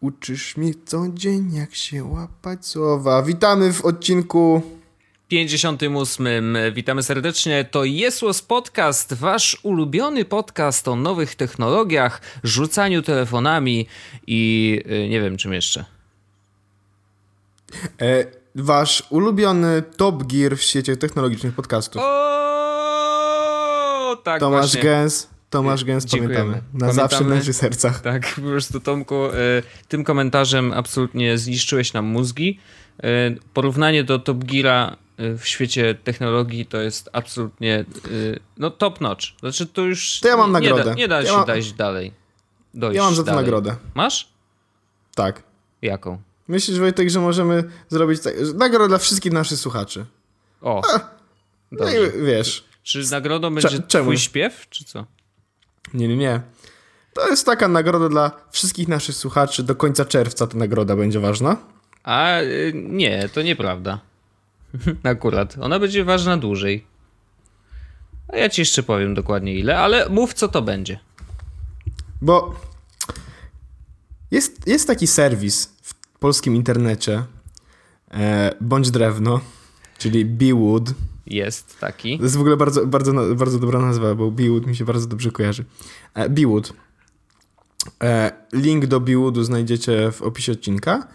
Uczysz mnie co dzień, jak się łapać słowa. Witamy w odcinku 58. Witamy serdecznie. To Jesłos Podcast, wasz ulubiony podcast o nowych technologiach, rzucaniu telefonami i y, nie wiem czym jeszcze. e, wasz ulubiony Top Gear w świecie technologicznych podcastów. O, tak Tomasz właśnie. Gęs, Tomasz Gęs, Dziękujemy. pamiętamy. Na Pamiętamy. zawsze w naszych sercach. Tak, po prostu Tomku, y, tym komentarzem absolutnie zniszczyłeś nam mózgi. Y, porównanie do Top Geara y, w świecie technologii to jest absolutnie y, no top notch. Znaczy to już To ja mam nagrodę. Nie da, nie da Ja się mam- dojść dalej. Dojść Ja mam za to dalej. nagrodę. Masz? Tak. Jaką? Myślisz, Wojtek, że możemy zrobić tak, nagrodę dla wszystkich naszych słuchaczy? O. No Dobrze. i wiesz. Czy nagrodą będzie czemu? twój śpiew, czy co? Nie, nie, nie. To jest taka nagroda dla wszystkich naszych słuchaczy. Do końca czerwca ta nagroda będzie ważna. A y, nie, to nieprawda. Akurat. Ona będzie ważna dłużej. A ja ci jeszcze powiem dokładnie ile, ale mów co to będzie. Bo jest, jest taki serwis w polskim internecie, e, bądź drewno, czyli Bewood. Jest taki. To jest w ogóle bardzo, bardzo, bardzo dobra nazwa, bo Bewood mi się bardzo dobrze kojarzy. E. E, link do Bewoodu znajdziecie w opisie odcinka.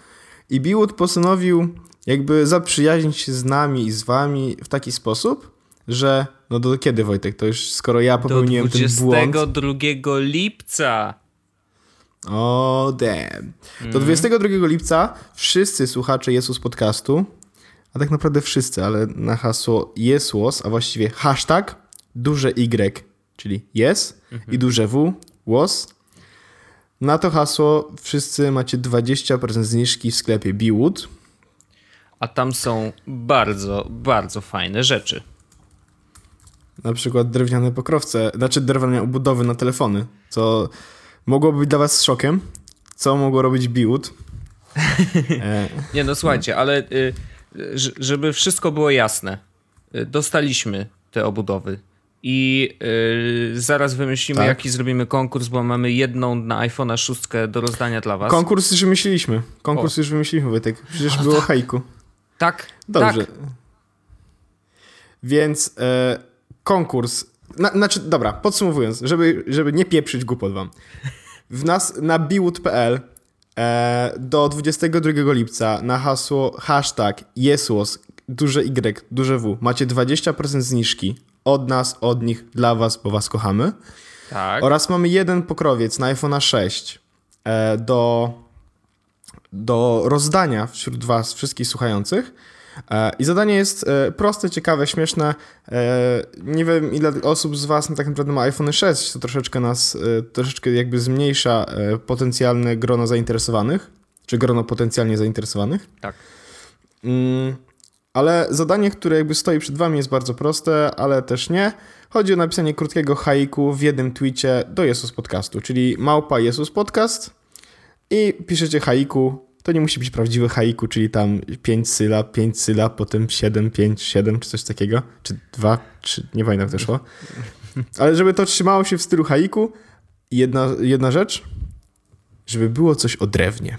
I Bewood postanowił jakby zaprzyjaźnić się z nami i z wami w taki sposób, że no do kiedy Wojtek? To już skoro ja Do popełniłem ten błąd. 22 lipca. O, damn. Do 22 lipca wszyscy słuchacze Jesus Podcastu, a tak naprawdę wszyscy, ale na hasło Jesłos, a właściwie hashtag duże Y, czyli yes i duże W, was. Na to hasło wszyscy macie 20% zniżki w sklepie Bewood. A tam są bardzo, bardzo fajne rzeczy. Na przykład drewniane pokrowce, znaczy drewniane obudowy na telefony, co mogłoby być dla was szokiem. Co mogło robić Bewood? E, Nie no słuchajcie, ale y, żeby wszystko było jasne. Y, dostaliśmy te obudowy. I y, zaraz wymyślimy, Tak. jaki zrobimy konkurs, bo mamy jedną na iPhone'a 6 do rozdania dla was. Konkurs już wymyśliliśmy. Konkurs już wymyśliliśmy, Wojtek. Przecież było hajku. tak, Dobrze. tak. Więc e, konkurs. Na, znaczy, dobra, podsumowując, żeby, żeby nie pieprzyć głupot wam. W nas na e, do 22 lipca na hasło hashtag jesłos duże Y, duże W macie 20% zniżki od nas, od nich, dla was, bo was kochamy. tak. Oraz mamy jeden pokrowiec na iPhone'a 6 e, do, do rozdania wśród Was, wszystkich słuchających. E, I zadanie jest e, proste, ciekawe, śmieszne. E, nie wiem, ile osób z Was tak naprawdę ma iPhone 6, to troszeczkę nas, troszeczkę jakby zmniejsza potencjalne grono zainteresowanych, czy grono potencjalnie zainteresowanych. tak. Mm, ale zadanie, które jakby stoi przed wami jest bardzo proste, ale też nie. Chodzi o napisanie krótkiego haiku w jednym tweetie do Jesus Podcastu, czyli małpa Jesus Podcast i piszecie haiku. To nie musi być prawdziwe haiku, czyli tam 5 sylab, 5 sylab, potem 7, 5, 7 czy coś takiego, czy 2, czy nie pamiętam jak to szło. Ale żeby to trzymało się w stylu haiku, jedna, jedna rzecz, żeby było coś o drewnie.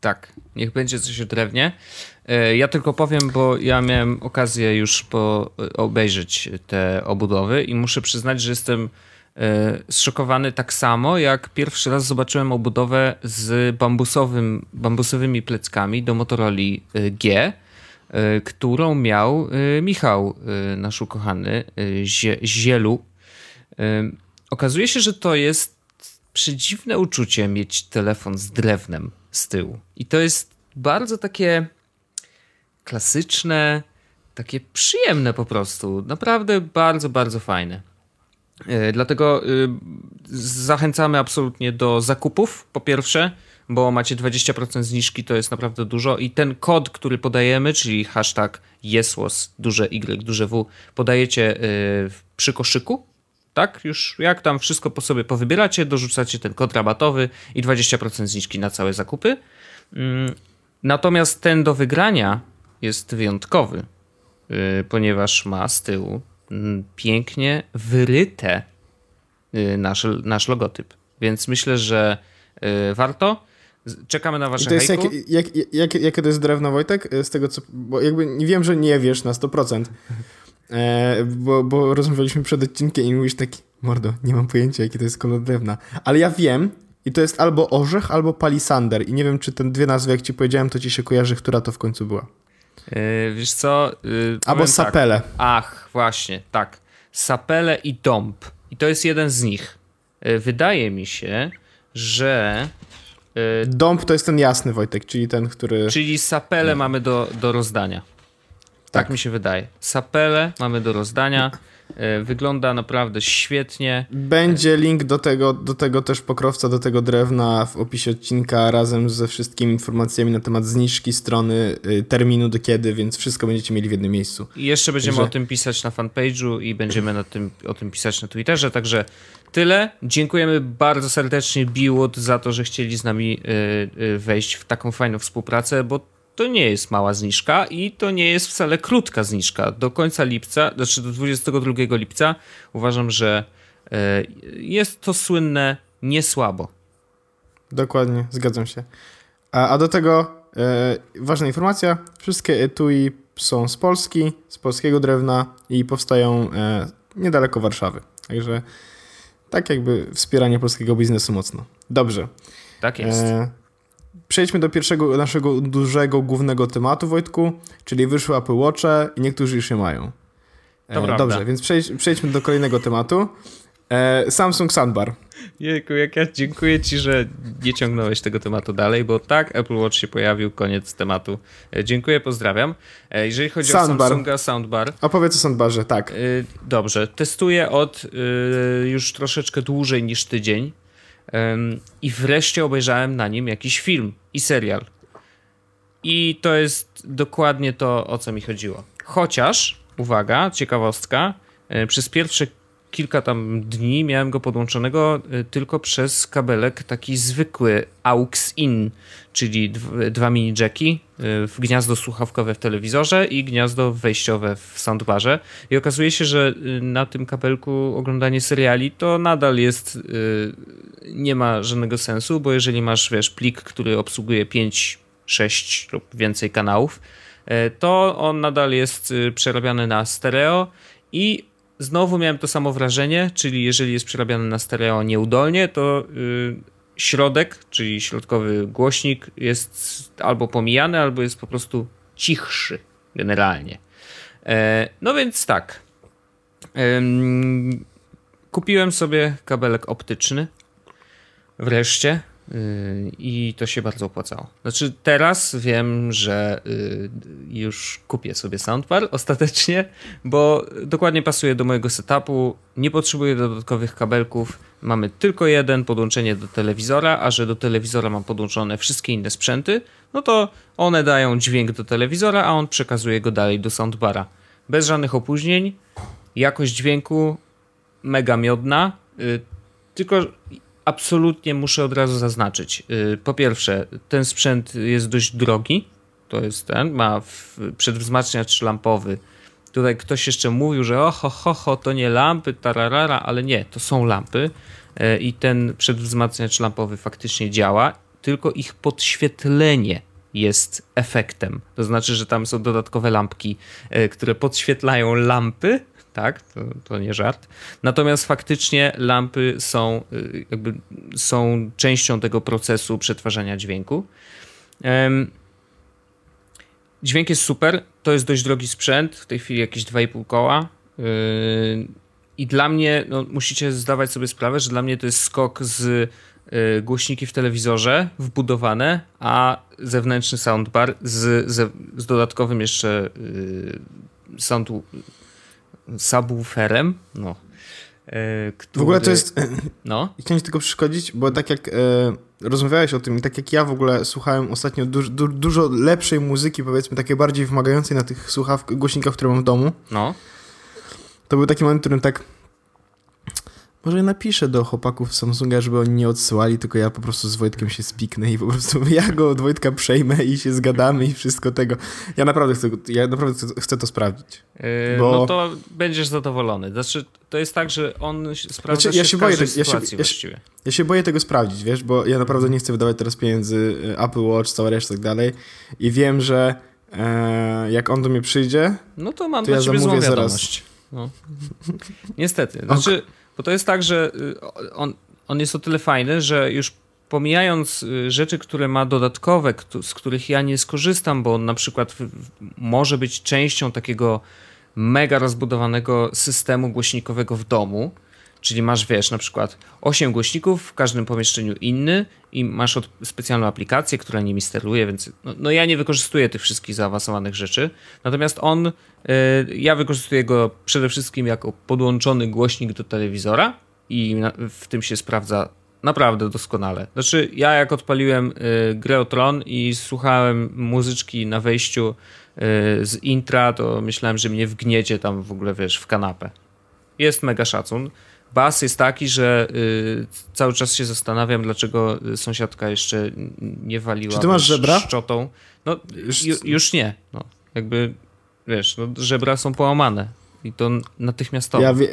Tak, niech będzie coś o drewnie. E, Ja tylko powiem, bo ja miałem okazję już po, obejrzeć te obudowy i muszę przyznać, że jestem e, zszokowany tak samo, jak pierwszy raz zobaczyłem obudowę z bambusowym, bambusowymi pleckami do Motorola e, G, e, którą miał e, Michał, e, nasz ukochany, e, Zie- Zielu. E, Okazuje się, że to jest przedziwne uczucie mieć telefon z drewnem z tyłu. I to jest bardzo takie klasyczne, takie przyjemne po prostu. Naprawdę bardzo, bardzo fajne. E, Dlatego y, zachęcamy absolutnie do zakupów, po pierwsze, bo macie 20% zniżki, to jest naprawdę dużo i ten kod, który podajemy, czyli hashtag jesłos, duże Y, duże W, podajecie y, przy koszyku, tak? Już jak tam wszystko po sobie powybieracie, dorzucacie ten kod rabatowy i 20% zniżki na całe zakupy. Mm, Natomiast ten do wygrania jest wyjątkowy, y, ponieważ ma z tyłu pięknie wyryte y, nasz, nasz logotyp. Więc myślę, że y, warto. Czekamy na wasze I to jest hejku. jak, jak, jak, jakie to jest drewno, Wojtek? Z tego co... Bo jakby nie wiem, że nie wiesz na 100%. E, bo, bo rozmawialiśmy przed odcinkiem i mówisz taki, mordo, nie mam pojęcia, jaki to jest kolor drewna. Ale ja wiem i to jest albo orzech, albo palisander. I nie wiem, czy te dwie nazwy, jak ci powiedziałem, to ci się kojarzy, która to w końcu była. Yy, wiesz co? Yy, Albo tak. sapele. Ach, właśnie, tak. Sapele i dąb. I to jest jeden z nich. Yy, wydaje mi się, że. Dąb to jest ten jasny, Wojtek, czyli ten, który... czyli sapele mamy do, do rozdania. Tak. Tak. mi się wydaje. Sapele mamy do rozdania. Yy, wygląda naprawdę świetnie. Będzie link do tego, do tego też pokrowca, do tego drewna w opisie odcinka razem ze wszystkimi informacjami na temat zniżki strony, y, terminu do kiedy, więc wszystko będziecie mieli w jednym miejscu. I jeszcze będziemy Także- o tym pisać na fanpage'u i będziemy na tym, o tym pisać na Twitterze, także tyle. Dziękujemy bardzo serdecznie Biłot za to, że chcieli z nami y, y, wejść w taką fajną współpracę, bo to nie jest mała zniżka i to nie jest wcale krótka zniżka. Do końca lipca, znaczy do 22 lipca uważam, że y, jest to słynne niesłabo. Dokładnie, zgadzam się. A, a do tego e, ważna informacja, wszystkie etui są z Polski, z polskiego drewna i powstają e, niedaleko Warszawy. Także tak jakby wspieranie polskiego biznesu mocno. Dobrze. Tak jest. E, przejdźmy do pierwszego naszego dużego, głównego tematu, Wojtku, czyli wyszły Apple Watche i niektórzy już je mają. E, dobrze, więc przejdź, przejdźmy do kolejnego tematu. E, Samsung Soundbar. Jejku, jak ja dziękuję ci, że nie ciągnąłeś tego tematu dalej, bo tak, Apple Watch się pojawił, koniec tematu. E, Dziękuję, pozdrawiam. E, Jeżeli chodzi Soundbar. o Samsunga Soundbar, Opowiedz o Soundbarze, tak. e, dobrze, testuję od już troszeczkę dłużej niż tydzień i wreszcie obejrzałem na nim jakiś film i serial. I to jest dokładnie to, o co mi chodziło. Chociaż, uwaga, ciekawostka, e, przez pierwsze kilka tam dni miałem go podłączonego e, tylko przez kabelek taki zwykły AUX-IN, czyli dw- dwa mini jacki w gniazdo słuchawkowe w telewizorze i gniazdo wejściowe w soundbarze. I okazuje się, że e, na tym kabelku oglądanie seriali to nadal jest nie ma żadnego sensu, bo jeżeli masz, wiesz, plik, który obsługuje 5, 6 lub więcej kanałów, to on nadal jest y, przerabiany na stereo i znowu miałem to samo wrażenie, czyli jeżeli jest przerabiany na stereo nieudolnie, to y, środek, czyli środkowy głośnik jest albo pomijany, albo jest po prostu cichszy generalnie. E, No więc tak. Em, Kupiłem sobie kabelek optyczny wreszcie i to się bardzo opłacało. Znaczy teraz wiem, że yy, już kupię sobie soundbar ostatecznie, bo dokładnie pasuje do mojego setupu, nie potrzebuję dodatkowych kabelków, mamy tylko jeden podłączenie do telewizora, a że do telewizora mam podłączone wszystkie inne sprzęty, no to one dają dźwięk do telewizora, a on przekazuje go dalej do soundbara. Bez żadnych opóźnień, jakość dźwięku mega miodna, yy, tylko absolutnie muszę od razu zaznaczyć. Yy, Po pierwsze, ten sprzęt jest dość drogi. To jest ten, ma przedwzmacniacz lampowy. Tutaj ktoś jeszcze mówił, że oho, ho, ho, to nie lampy, tararara, ale nie, to są lampy yy, i ten przedwzmacniacz lampowy faktycznie działa, tylko ich podświetlenie jest efektem. To znaczy, że tam są dodatkowe lampki, yy, które podświetlają lampy, tak, to, to nie żart. Natomiast faktycznie lampy są, y, jakby są częścią tego procesu przetwarzania dźwięku. Dźwięk jest super, to jest dość drogi sprzęt, w tej chwili jakieś 2,5 koła. Yy, I dla mnie, no, musicie zdawać sobie sprawę, że dla mnie to jest skok z yy, głośniki w telewizorze wbudowane, a zewnętrzny soundbar z, z, z dodatkowowym jeszcze sound, subwooferem. No. Yy, W ogóle to który- jest... No, Chciałem ci tylko przeszkodzić, bo tak jak e, rozmawiałeś o tym i tak jak ja w ogóle słuchałem ostatnio du du dużo lepszej muzyki, powiedzmy takiej bardziej wymagającej na tych słuchawkach, głośnikach, które mam w domu, no. to był taki moment, w którym tak Może napiszę do chłopaków Samsunga, żeby oni nie odsyłali, tylko ja po prostu z Wojtkiem się spiknę i po prostu ja go od Wojtka przejmę i się zgadamy i wszystko tego. Ja naprawdę chcę, ja naprawdę chcę, to sprawdzić. Yy, bo... No to będziesz zadowolony. Znaczy, to jest tak, że on sprawdza znaczy, ja się, się boję, ja się, ja, się, ja się boję tego sprawdzić, wiesz, bo ja naprawdę nie chcę wydawać teraz pieniędzy y, Apple Watch, cała reszta i tak dalej i wiem, że e, jak on do mnie przyjdzie, no to mam to ja zamówię zaraz. No. Niestety. Znaczy, bo to jest tak, że y, on, on jest o tyle fajny, że już pomijając y, rzeczy, które ma dodatkowe, z których ja nie skorzystam, bo on na przykład może być częścią takiego mega rozbudowanego systemu głośnikowego w domu, Czyli masz, wiesz, na przykład 8 głośników, w każdym pomieszczeniu inny i masz od, specjalną aplikację, która nimi steruje, więc no, no, ja nie wykorzystuję tych wszystkich zaawansowanych rzeczy. Natomiast on, y, ja wykorzystuję go przede wszystkim jako podłączony głośnik do telewizora i na, w tym się sprawdza naprawdę doskonale. Znaczy, ja jak odpaliłem y, grę o Tron i słuchałem muzyczki na wejściu y, z intra, to myślałem, że mnie wgniecie tam w ogóle, wiesz, w kanapę. Jest mega szacun. Bas jest taki, że y, cały czas się zastanawiam, dlaczego sąsiadka jeszcze nie waliła Czy ty masz żebra? szczotą. No, ju, już nie. No, jakby, wiesz, no, żebra są połamane. I to natychmiastowo. Ja wie,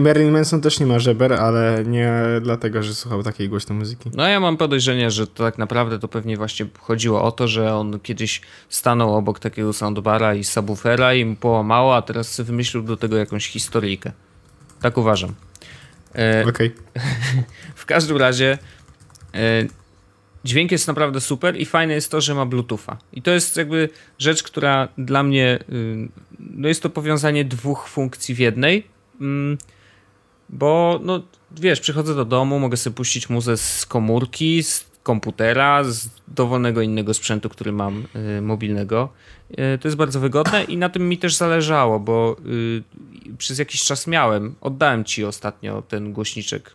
Marilyn Manson też nie ma żeber, ale nie dlatego, że słuchał takiej głośnej muzyki. No ja mam podejrzenie, że to tak naprawdę to pewnie właśnie chodziło o to, że on kiedyś stanął obok takiego soundbara i subwoofera i mu połamało, a teraz wymyślił do tego jakąś historyjkę. Tak uważam. E, Okej. Okay. w każdym razie e, dźwięk jest naprawdę super i fajne jest to, że ma Bluetootha. I to jest jakby rzecz, która dla mnie y, no jest to powiązanie dwóch funkcji w jednej. Mm, bo no wiesz, przychodzę do domu, mogę sobie puścić muzę z komórki, z komputera, z dowolnego innego sprzętu, który mam y, mobilnego. Y, to jest bardzo wygodne i na tym mi też zależało, bo y, przez jakiś czas miałem, oddałem ci ostatnio ten głośniczek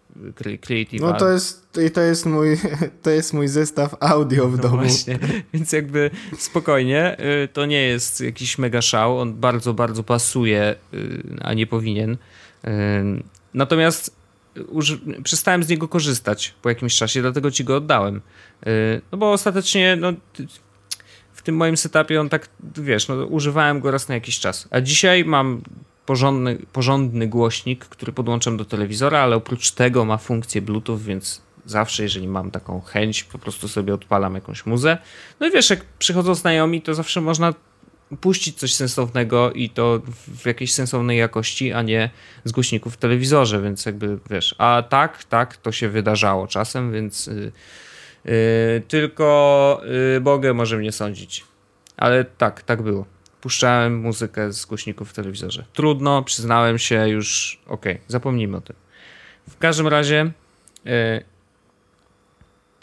Creative. No to jest, to jest mój, to jest mój zestaw audio w no domu. Właśnie, więc jakby spokojnie, to nie jest jakiś mega szał, on bardzo, bardzo pasuje, a nie powinien. Natomiast przestałem z niego korzystać po jakimś czasie, dlatego ci go oddałem. Y, no bo ostatecznie no, w tym moim setupie on tak, wiesz, no, używałem go raz na jakiś czas. A dzisiaj mam porządny, porządny głośnik, który podłączam do telewizora, ale oprócz tego ma funkcję Bluetooth, więc zawsze, jeżeli mam taką chęć, po prostu sobie odpalam jakąś muzę. No i wiesz, jak przychodzą znajomi, to zawsze można puścić coś sensownego i to w jakiejś sensownej jakości, a nie z głośników w telewizorze, więc jakby wiesz, a tak, tak, to się wydarzało czasem, więc yy, yy, tylko yy, Bogę może mnie sądzić. Ale tak, tak było. Puszczałem muzykę z głośników w telewizorze. Trudno, przyznałem się już, okej, okay, zapomnijmy o tym. W każdym razie y,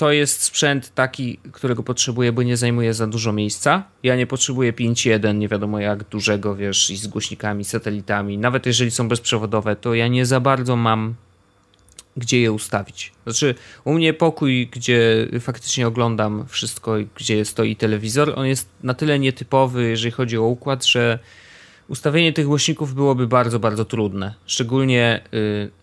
to jest sprzęt taki, którego potrzebuję, bo nie zajmuje za dużo miejsca. Ja nie potrzebuję 5.1, nie wiadomo jak dużego, wiesz, i z głośnikami, satelitami. Nawet jeżeli są bezprzewodowe, to ja nie za bardzo mam gdzie je ustawić. Znaczy, u mnie pokój, gdzie faktycznie oglądam wszystko, gdzie stoi telewizor, on jest na tyle nietypowy, jeżeli chodzi o układ, że ustawienie tych głośników byłoby bardzo, bardzo trudne. Szczególnie y,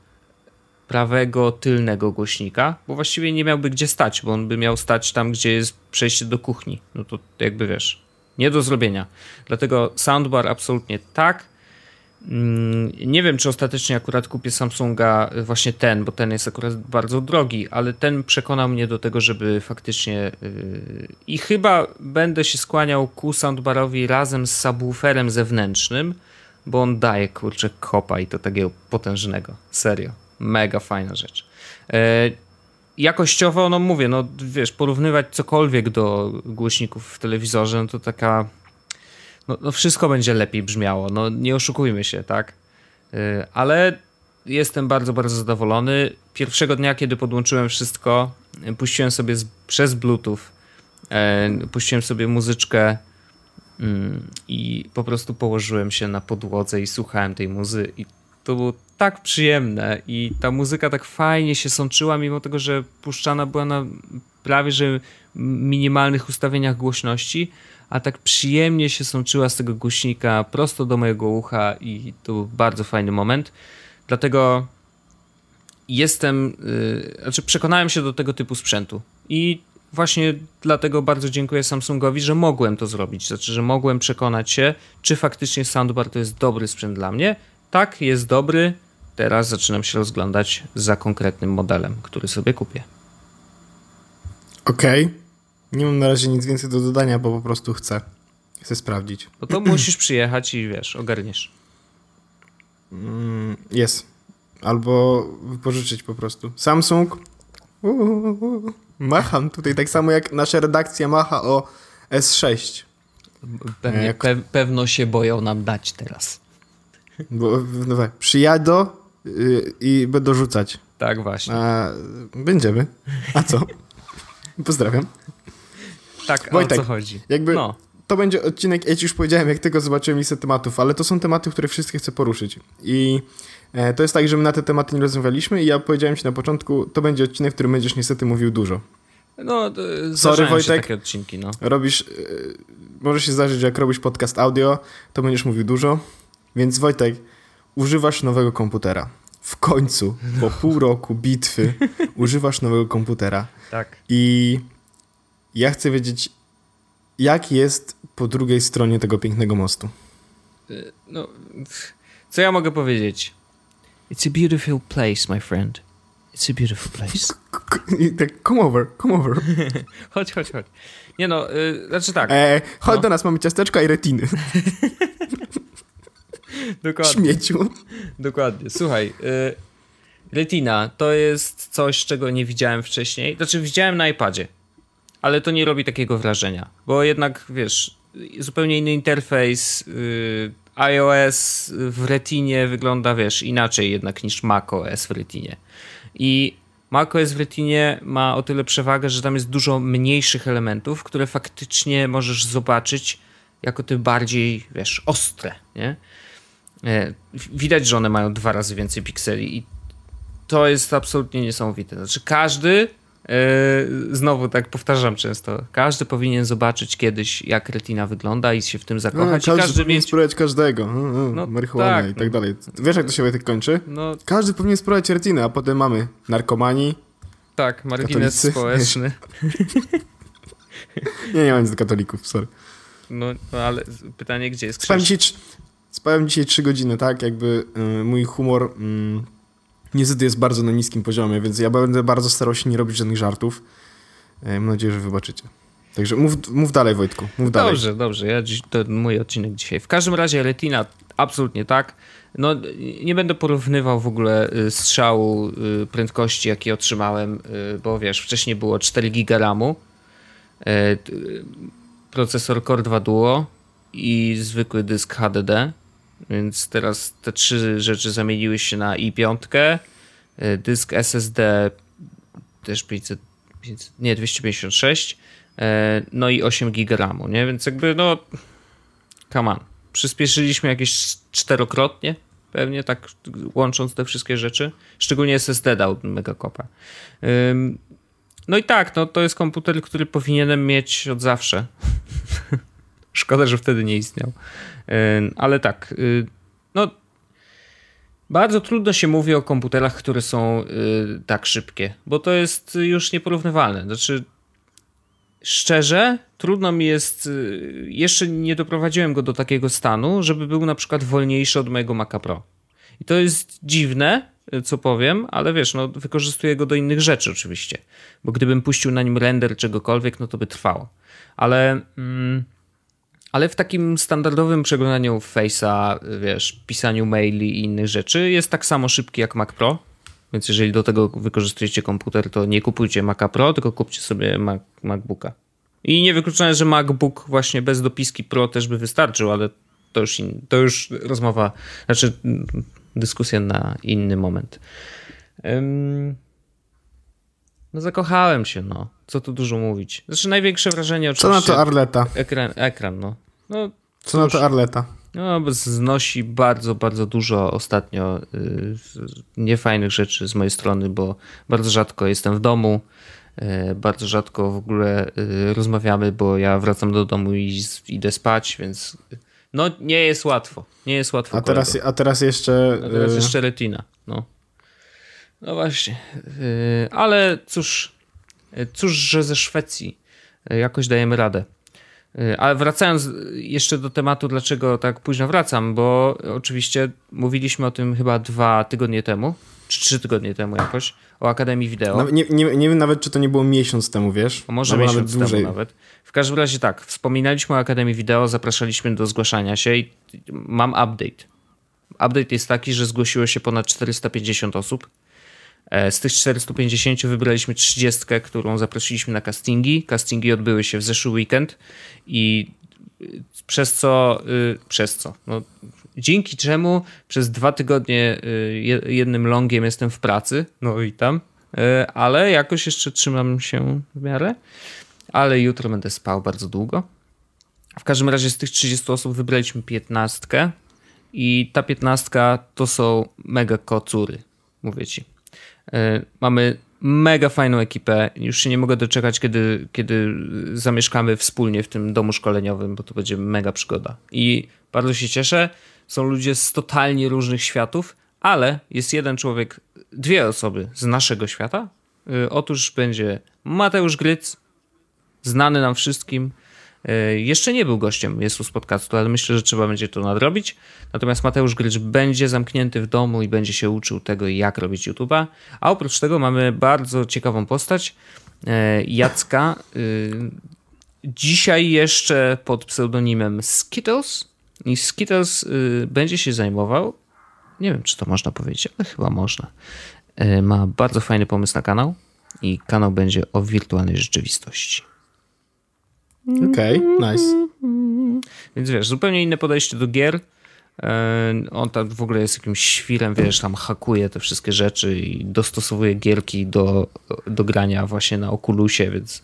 prawego tylnego głośnika, bo właściwie nie miałby gdzie stać, bo on by miał stać tam, gdzie jest przejście do kuchni. No to jakby wiesz, nie do zrobienia. Dlatego soundbar absolutnie tak. Mm, nie wiem, czy ostatecznie akurat kupię Samsunga właśnie ten, bo ten jest akurat bardzo drogi, ale ten przekonał mnie do tego, żeby faktycznie yy... i chyba będę się skłaniał ku soundbarowi razem z subwooferem zewnętrznym, bo on daje kurczę kopa i to takiego potężnego. Serio mega fajna rzecz. E, jakościowo, no mówię, no wiesz, porównywać cokolwiek do głośników w telewizorze, no to taka, no, no wszystko będzie lepiej brzmiało, no nie oszukujmy się, tak? E, ale jestem bardzo, bardzo zadowolony. Pierwszego dnia, kiedy podłączyłem wszystko, puściłem sobie z, przez Bluetooth, e, puściłem sobie muzyczkę mm, i po prostu położyłem się na podłodze i słuchałem tej muzy i to było tak przyjemne i ta muzyka tak fajnie się sączyła, mimo tego, że puszczana była na prawie że minimalnych ustawieniach głośności, a tak przyjemnie się sączyła z tego głośnika prosto do mojego ucha i to był bardzo fajny moment. Dlatego jestem, yy, znaczy przekonałem się do tego typu sprzętu i właśnie dlatego bardzo dziękuję Samsungowi, że mogłem to zrobić, znaczy, że mogłem przekonać się, czy faktycznie soundbar to jest dobry sprzęt dla mnie. Tak, jest dobry, teraz zaczynam się rozglądać za konkretnym modelem, który sobie kupię. Okej. Okay. Nie mam na razie nic więcej do dodania, bo po prostu chcę. Chcę sprawdzić. No to musisz przyjechać i wiesz, ogarniesz. Mm, jest. Albo wypożyczyć po prostu. Samsung. Uuu, macham tutaj tak samo jak nasza redakcja macha o S6. Pewnie, jak... pe pewno się boją nam dać teraz. Bo no, przyjadą i będą rzucać. Tak, właśnie. A, będziemy. A co? Pozdrawiam. Tak, Wojtek, o co chodzi? Jakby no. To będzie odcinek, ja ci już powiedziałem, jak tylko zobaczyłem listę tematów, ale to są tematy, które wszystkie chcę poruszyć. I e, to jest tak, że my na te tematy nie rozmawialiśmy i ja powiedziałem ci na początku, to będzie odcinek, w którym będziesz niestety mówił dużo. No, Sorry, Wojtek. takie odcinki, no. Robisz, e, może się zdarzyć, że jak robisz podcast audio, to będziesz mówił dużo, więc Wojtek, używasz nowego komputera. W końcu, po pół roku bitwy, używasz nowego komputera. Tak. I ja chcę wiedzieć, jak jest po drugiej stronie tego pięknego mostu? Y, no, co ja mogę powiedzieć? It's a beautiful place, my friend. It's a beautiful place. Tak, come over, come over. chodź, chodź, chodź. Nie no, yy, znaczy tak. E, chodź no. do nas, mamy ciasteczka i retiny. Dokładnie. Śmieciu. Dokładnie. Słuchaj, yy, retina to jest coś, czego nie widziałem wcześniej. Znaczy widziałem na iPadzie ale to nie robi takiego wrażenia, bo jednak wiesz, zupełnie inny interfejs. Yy, iOS w Retinie wygląda, wiesz, inaczej jednak niż macOS w Retinie. I macOS w Retinie ma o tyle przewagę, że tam jest dużo mniejszych elementów, które faktycznie możesz zobaczyć jako te bardziej, wiesz, ostre, nie? E, widać, że one mają dwa razy więcej pikseli i to jest absolutnie niesamowite. Znaczy każdy Yy, znowu tak powtarzam często, każdy powinien zobaczyć kiedyś, jak retina wygląda i się w tym zakochać. No, każdy, każdy powinien mieć... spróbować każdego. No, no, no, marihuana tak, i tak dalej. Wiesz, jak to się tak kończy? No, każdy powinien spróbować retinę, a potem mamy narkomani. Tak, margines społeczny. nie, nie mam nic do katolików, sorry. No, no ale pytanie, gdzie jest dzisiaj, spałem dzisiaj 3 godziny, tak? Jakby y, mój humor... Y, niestety jest bardzo na niskim poziomie, więc ja będę bardzo starał się nie robić żadnych żartów. E, mam nadzieję, że wybaczycie. Także mów, mów dalej, Wojtku. Mów dalej. Dobrze, dobrze. Ja dziś, to mój odcinek dzisiaj. W każdym razie Retina absolutnie tak. No, nie będę porównywał w ogóle y, strzału y, prędkości, jaki otrzymałem, y, bo wiesz, wcześniej było 4 GB RAMu, e, procesor Core 2 Duo i zwykły dysk HDD więc teraz te trzy rzeczy zamieniły się na i5, e, dysk SSD też 500, 500 nie 256, e, no i 8 GB nie? Więc jakby no come on. Przyspieszyliśmy jakieś czterokrotnie, pewnie tak łącząc te wszystkie rzeczy. Szczególnie SSD dał mega kopa. No i tak, no to jest komputer, który powinienem mieć od zawsze. Szkoda, że wtedy nie istniał. Ale tak, y, no bardzo trudno się mówi o komputerach, które są y, tak szybkie, bo to jest już nieporównywalne. Znaczy, szczerze, trudno mi jest, jeszcze nie doprowadziłem go do takiego stanu, żeby był na przykład wolniejszy od mojego Maca Pro. I to jest dziwne, co powiem, ale wiesz, no wykorzystuję go do innych rzeczy oczywiście, bo gdybym puścił na nim render czegokolwiek, no to by trwało. Ale... Mm, ale w takim standardowym przeglądaniu Face'a, wiesz, pisaniu maili i innych rzeczy jest tak samo szybki jak Mac Pro. Więc jeżeli do tego wykorzystujecie komputer, to nie kupujcie Maca Pro, tylko kupcie sobie Mac, MacBooka. I nie wykluczone, że MacBook właśnie bez dopiski Pro też by wystarczył, ale to już, in, to już rozmowa, znaczy dyskusja na inny moment. Um, no zakochałem się, no. Co tu dużo mówić. Znaczy największe wrażenie oczywiście... Co na to Arleta? Ekran, ekran no. no Co na to Arleta? No, znosi bardzo, bardzo dużo ostatnio y, niefajnych rzeczy z mojej strony, bo bardzo rzadko jestem w domu, y, bardzo rzadko w ogóle y, rozmawiamy, bo ja wracam do domu i idę spać, więc no nie jest łatwo. Nie jest łatwo. A teraz, a teraz jeszcze. A teraz jeszcze retina. No. No właśnie. Yy, ale cóż, yy, cóż, że ze Szwecji yy, jakoś dajemy radę. Ale wracając jeszcze do tematu, dlaczego tak późno wracam, bo oczywiście mówiliśmy o tym chyba dwa tygodnie temu, czy trzy tygodnie temu jakoś, o Akademii Wideo. No, nie, nie, nie wiem nawet, czy to nie było miesiąc temu, wiesz? O może miesiąc nawet dłużej. temu nawet. W każdym razie tak, wspominaliśmy o Akademii Wideo, zapraszaliśmy do zgłaszania się i mam update. Update jest taki, że zgłosiło się ponad 450 osób. E, z tych 450 wybraliśmy 30, którą zaprosiliśmy na castingi. Castingi odbyły się w zeszły weekend i y, przez co, y, przez co, no, dzięki czemu przez dwa tygodnie y, jednym longiem jestem w pracy, no i tam, ale jakoś jeszcze trzymam się w miarę, ale jutro będę spał bardzo długo. W każdym razie z tych 30 osób wybraliśmy 15 i ta 15 to są mega kocury, mówię ci. E, mamy mega fajną ekipę. Już się nie mogę doczekać, kiedy, kiedy zamieszkamy wspólnie w tym domu szkoleniowym, bo to będzie mega przygoda. I bardzo się cieszę. Są ludzie z totalnie różnych światów, ale jest jeden człowiek, dwie osoby z naszego świata. E, otóż będzie Mateusz Gryc, znany nam wszystkim, jeszcze nie był gościem Jesus Podcastu, ale myślę, że trzeba będzie to nadrobić. Natomiast Mateusz Grycz będzie zamknięty w domu i będzie się uczył tego, jak robić YouTube'a. A oprócz tego mamy bardzo ciekawą postać e, Jacka. E, dzisiaj jeszcze pod pseudonimem Skittles. I Skittles będzie się zajmował. Nie wiem, czy to można powiedzieć, ale chyba można. Ma bardzo fajny pomysł na kanał. I kanał będzie o wirtualnej rzeczywistości. Okej, okay, nice. Więc wiesz, zupełnie inne podejście do gier. E, on tam w ogóle jest jakimś świrem, wiesz, tam hakuje te wszystkie rzeczy i dostosowuje gierki do, do grania właśnie na Oculusie, więc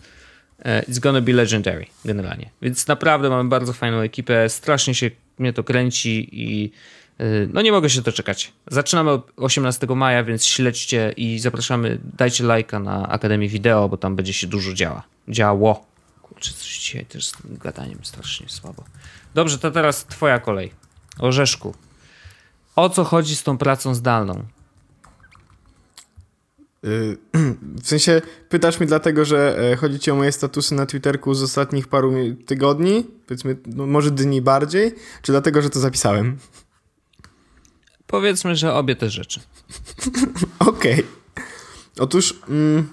e, it's gonna be legendary generalnie. Więc naprawdę mamy bardzo fajną ekipę, strasznie się mnie to kręci i e, no nie mogę się doczekać. Zaczynamy 18 maja, więc śledźcie i zapraszamy, dajcie lajka na Akademii Wideo, bo tam będzie się dużo działa. Działo. Kurczę, coś dzisiaj też z tym gadaniem strasznie słabo. Dobrze, to teraz twoja kolej. Orzeszku. O co chodzi z tą pracą zdalną? Y, w sensie pytasz mi dlatego, że e, chodzi ci o moje statusy na Twitterku z ostatnich paru tygodni, powiedzmy, no może dni bardziej, czy dlatego, że to zapisałem? Powiedzmy, że obie te rzeczy. Okej. Okay. Otóż mm,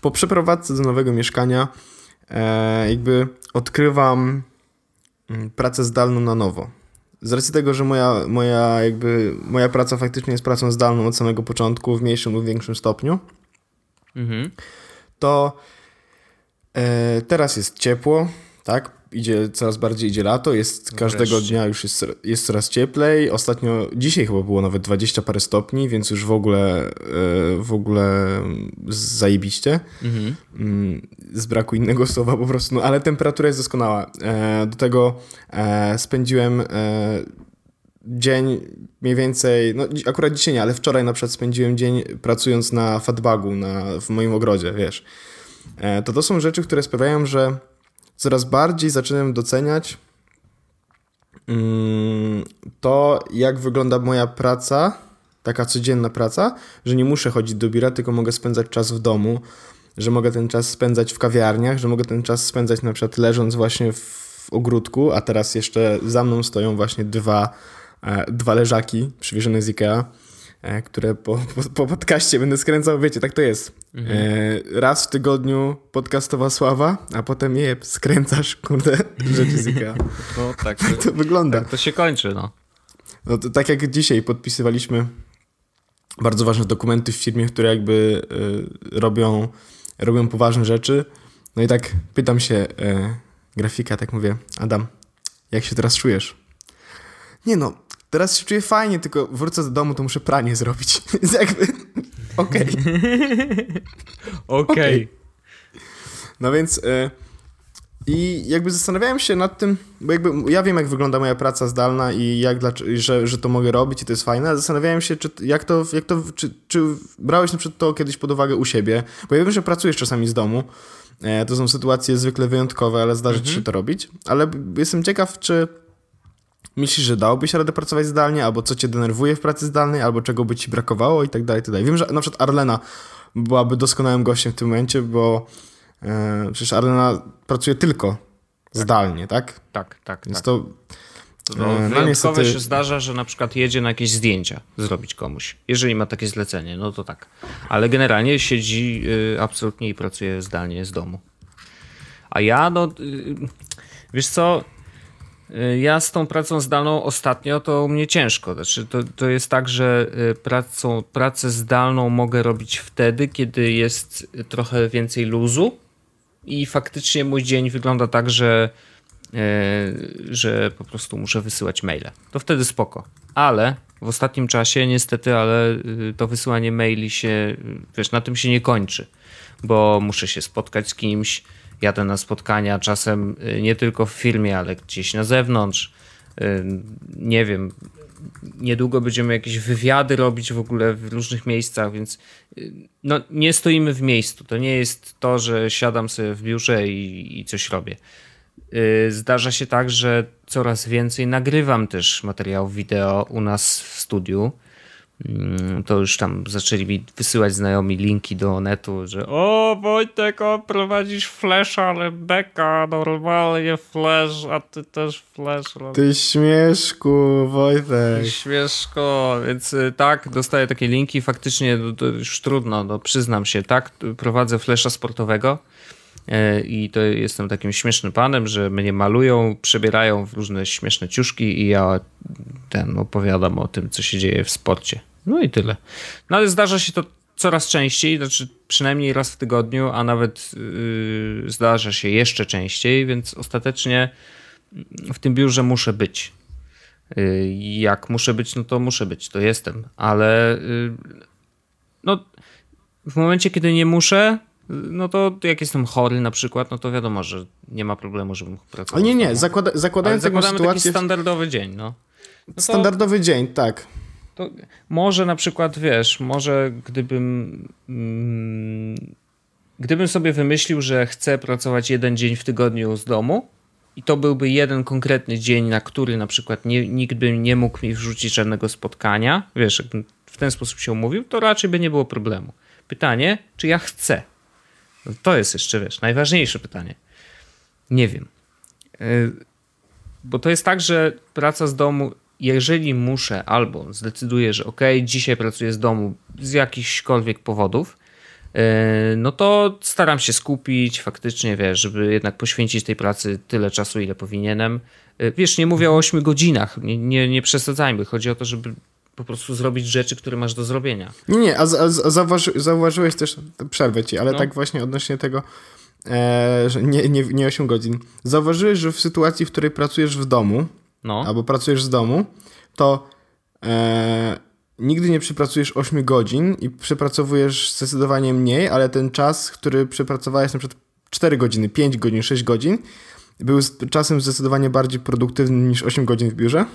po przeprowadzce do nowego mieszkania jakby odkrywam mm, pracę zdalną na nowo. Z racji tego, że moja, moja, jakby, moja praca faktycznie jest pracą zdalną od samego początku, w mniejszym lub większym stopniu, mhm. to e, teraz jest ciepło, tak? Idzie coraz bardziej idzie lato, jest każdego Wreszcie. dnia już jest, jest coraz cieplej. Ostatnio, dzisiaj chyba było nawet 20 parę stopni, więc już w ogóle e, w ogóle zajebiście. Mhm. Mm, z braku innego słowa po prostu, no ale temperatura jest doskonała. E, do tego e, spędziłem dzień mniej więcej, no akurat dzisiaj nie, ale wczoraj na przykład spędziłem dzień pracując na fatbagu na, w moim ogrodzie, wiesz. To to są rzeczy, które sprawiają, że coraz bardziej zaczynam doceniać mm, to, jak wygląda moja praca, taka codzienna praca, że nie muszę chodzić do biura, tylko mogę spędzać czas w domu, że mogę ten czas spędzać w kawiarniach, że mogę ten czas spędzać na przykład leżąc właśnie w ogródku, a teraz jeszcze za mną stoją właśnie dwa, e, dwa leżaki przywiezione z Ikea które po, po, po, podcaście będę skręcał, wiecie, tak to jest. Mhm. E, raz w tygodniu podcastowa sława, a potem je skręcasz, kurde, rzeczy z IKEA. No tak to, to wygląda. Tak to się kończy, no. no to, tak jak dzisiaj podpisywaliśmy bardzo ważne dokumenty w firmie, które jakby y, robią, robią poważne rzeczy. No i tak pytam się y, grafika, tak mówię, Adam, jak się teraz czujesz? Nie no, Teraz się czuję fajnie, tylko wrócę do domu, to muszę pranie zrobić. Więc jakby... Okej. Okej. No więc... Y i jakby zastanawiałem się nad tym, bo jakby ja wiem, jak wygląda moja praca zdalna i jak, że, że to mogę robić i to jest fajne, ale zastanawiałem się, czy, jak to, jak to czy, czy brałeś na przykład to kiedyś pod uwagę u siebie, bo ja wiem, że pracujesz czasami z domu, e, to są sytuacje zwykle wyjątkowe, ale zdarzy ci się mhm. to robić, ale jestem ciekaw, czy myślisz, że dałoby się radę pracować zdalnie, albo co cię denerwuje w pracy zdalnej, albo czego by ci brakowało i tak dalej, tak dalej. Wiem, że na przykład Arlena byłaby doskonałym gościem w tym momencie, bo e, przecież Arlena pracuje tylko zdalnie, tak? Tak, tak, Więc tak. to No, E, no wyjątkowo niestety- się zdarza, że na przykład jedzie na jakieś zdjęcia zrobić komuś. Jeżeli ma takie zlecenie, no to tak. Ale generalnie siedzi y, absolutnie i pracuje zdalnie z domu. A ja, no, y, wiesz co, ja z tą pracą zdalną ostatnio to u mnie ciężko. Znaczy, to, to jest tak, że y, pracą, pracę zdalną mogę robić wtedy, kiedy jest trochę więcej luzu i faktycznie mój dzień wygląda tak, że że po prostu muszę wysyłać maile. To wtedy spoko. Ale w ostatnim czasie niestety, ale y, to wysyłanie maili się, y, wiesz, na tym się nie kończy, bo muszę się spotkać z kimś, jadę na spotkania czasem y, nie tylko w firmie, ale gdzieś na zewnątrz. Y, Nie wiem, niedługo będziemy jakieś wywiady robić w ogóle w różnych miejscach, więc y, no, nie stoimy w miejscu. To nie jest to, że siadam sobie w biurze i, i coś robię. Zdarza się tak, że coraz więcej nagrywam też materiałów wideo u nas w studiu. Mm, To już tam zaczęli mi wysyłać znajomi linki do netu, że o Wojtek, o, prowadzisz flash, ale beka, normalnie flash, a ty też flash. robisz. ty śmieszku, Wojtek. Śmieszko, więc y, tak, dostaję takie linki. Faktycznie no, to już trudno, no, przyznam się, tak. Prowadzę flesza sportowego e, i to jestem takim śmiesznym panem, że mnie malują, przebierają w różne śmieszne ciuszki i ja ten opowiadam o tym, co się dzieje w sporcie. No i tyle. No ale zdarza się to coraz częściej, znaczy przynajmniej raz w tygodniu, a nawet yy, zdarza się jeszcze częściej, więc ostatecznie w tym biurze muszę być. Y, Jak muszę być, no to muszę być, to jestem, ale y, no w momencie, kiedy nie muszę, y, no to jak jestem chory na przykład, no to wiadomo, że nie ma problemu, żebym pracował. Ale nie, nie, zakłada, zakładając taką zakładamy taki sytuację, standardowy dzień, no. no to, standardowy dzień, tak. To może na przykład, wiesz, może gdybym mm, gdybym sobie wymyślił, że chcę pracować jeden dzień w tygodniu z domu i to byłby jeden konkretny dzień, na który na przykład nie, nikt by nie mógł mi wrzucić żadnego spotkania, wiesz, jakbym w ten sposób się umówił, to raczej by nie było problemu. Pytanie, czy ja chcę? No to jest jeszcze, wiesz, najważniejsze pytanie. Nie wiem. Y, Bo to jest tak, że praca z domu, jeżeli muszę albo zdecyduję, że ok, dzisiaj pracuję z domu z jakichśkolwiek powodów, yy, no to staram się skupić faktycznie, wiesz, żeby jednak poświęcić tej pracy tyle czasu, ile powinienem. Yy, Wiesz, nie mówię o 8 godzinach, nie, nie, nie przesadzajmy. Chodzi o to, żeby po prostu zrobić rzeczy, które masz do zrobienia. Nie, nie, a, a, a zauważy, zauważyłeś też, przerwę ci, ale No. tak właśnie odnośnie tego, e, że nie, nie, nie 8 godzin. Zauważyłeś, że w sytuacji, w której pracujesz w domu, No, albo pracujesz z domu, to e, nigdy nie przepracujesz 8 godzin i przepracowujesz zdecydowanie mniej, ale ten czas, który przepracowałeś na przykład 4 godziny, 5 godzin, 6 godzin, był czasem zdecydowanie bardziej produktywny niż 8 godzin w biurze.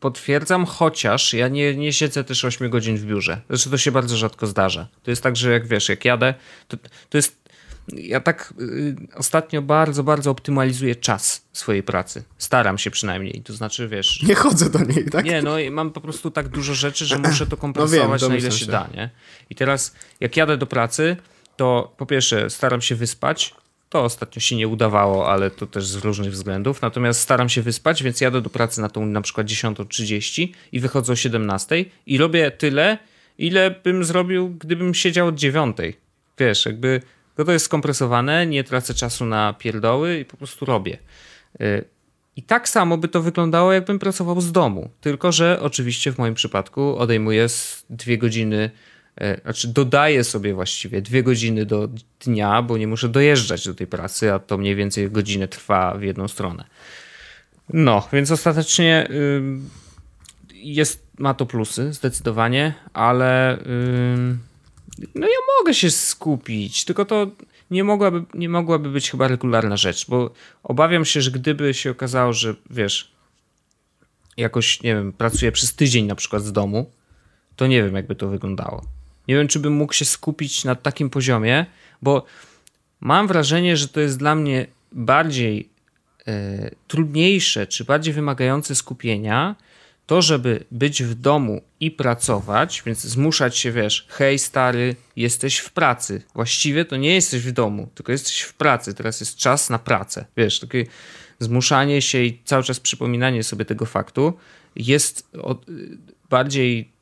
Potwierdzam, chociaż ja nie, nie siedzę też 8 godzin w biurze. Zresztą to się bardzo rzadko zdarza. To jest tak, że jak wiesz, jak jadę, to, to jest. Ja tak y, ostatnio bardzo, bardzo optymalizuję czas swojej pracy. Staram się przynajmniej. To znaczy, wiesz. Nie chodzę do niej, tak? Nie, no i mam po prostu tak dużo rzeczy, że muszę to kompresować na ile się, się. da, nie? I teraz jak jadę do pracy, to po pierwsze staram się wyspać. To ostatnio się nie udawało, ale to też z różnych względów. Natomiast staram się wyspać, więc jadę do pracy na tą na przykład 10.30 i wychodzę o 17.00 i robię tyle, ile bym zrobił, gdybym siedział od 9.00. Wiesz, jakby to jest skompresowane, nie tracę czasu na pierdoły i po prostu robię. Y, I tak samo by to wyglądało, jakbym pracował z domu. Tylko, że oczywiście w moim przypadku odejmuję dwie godziny, e, znaczy dodaję sobie właściwie dwie godziny do dnia, bo nie muszę dojeżdżać do tej pracy, a to mniej więcej godzinę trwa w jedną stronę. No, więc ostatecznie jest, ma to plusy zdecydowanie, ale ym, no ja mogę się skupić, tylko to nie mogłaby, nie mogłaby być chyba regularna rzecz, bo obawiam się, że gdyby się okazało, że wiesz, jakoś, nie wiem, pracuję przez tydzień na przykład z domu, to nie wiem, jakby to wyglądało. Nie wiem, czy bym mógł się skupić na takim poziomie, bo mam wrażenie, że to jest dla mnie bardziej e, trudniejsze czy bardziej wymagające skupienia to, żeby być w domu i pracować, więc zmuszać się, wiesz, hej stary, jesteś w pracy. Właściwie to nie jesteś w domu, tylko jesteś w pracy. Teraz jest czas na pracę. Wiesz, takie zmuszanie się i cały czas przypominanie sobie tego faktu jest od, bardziej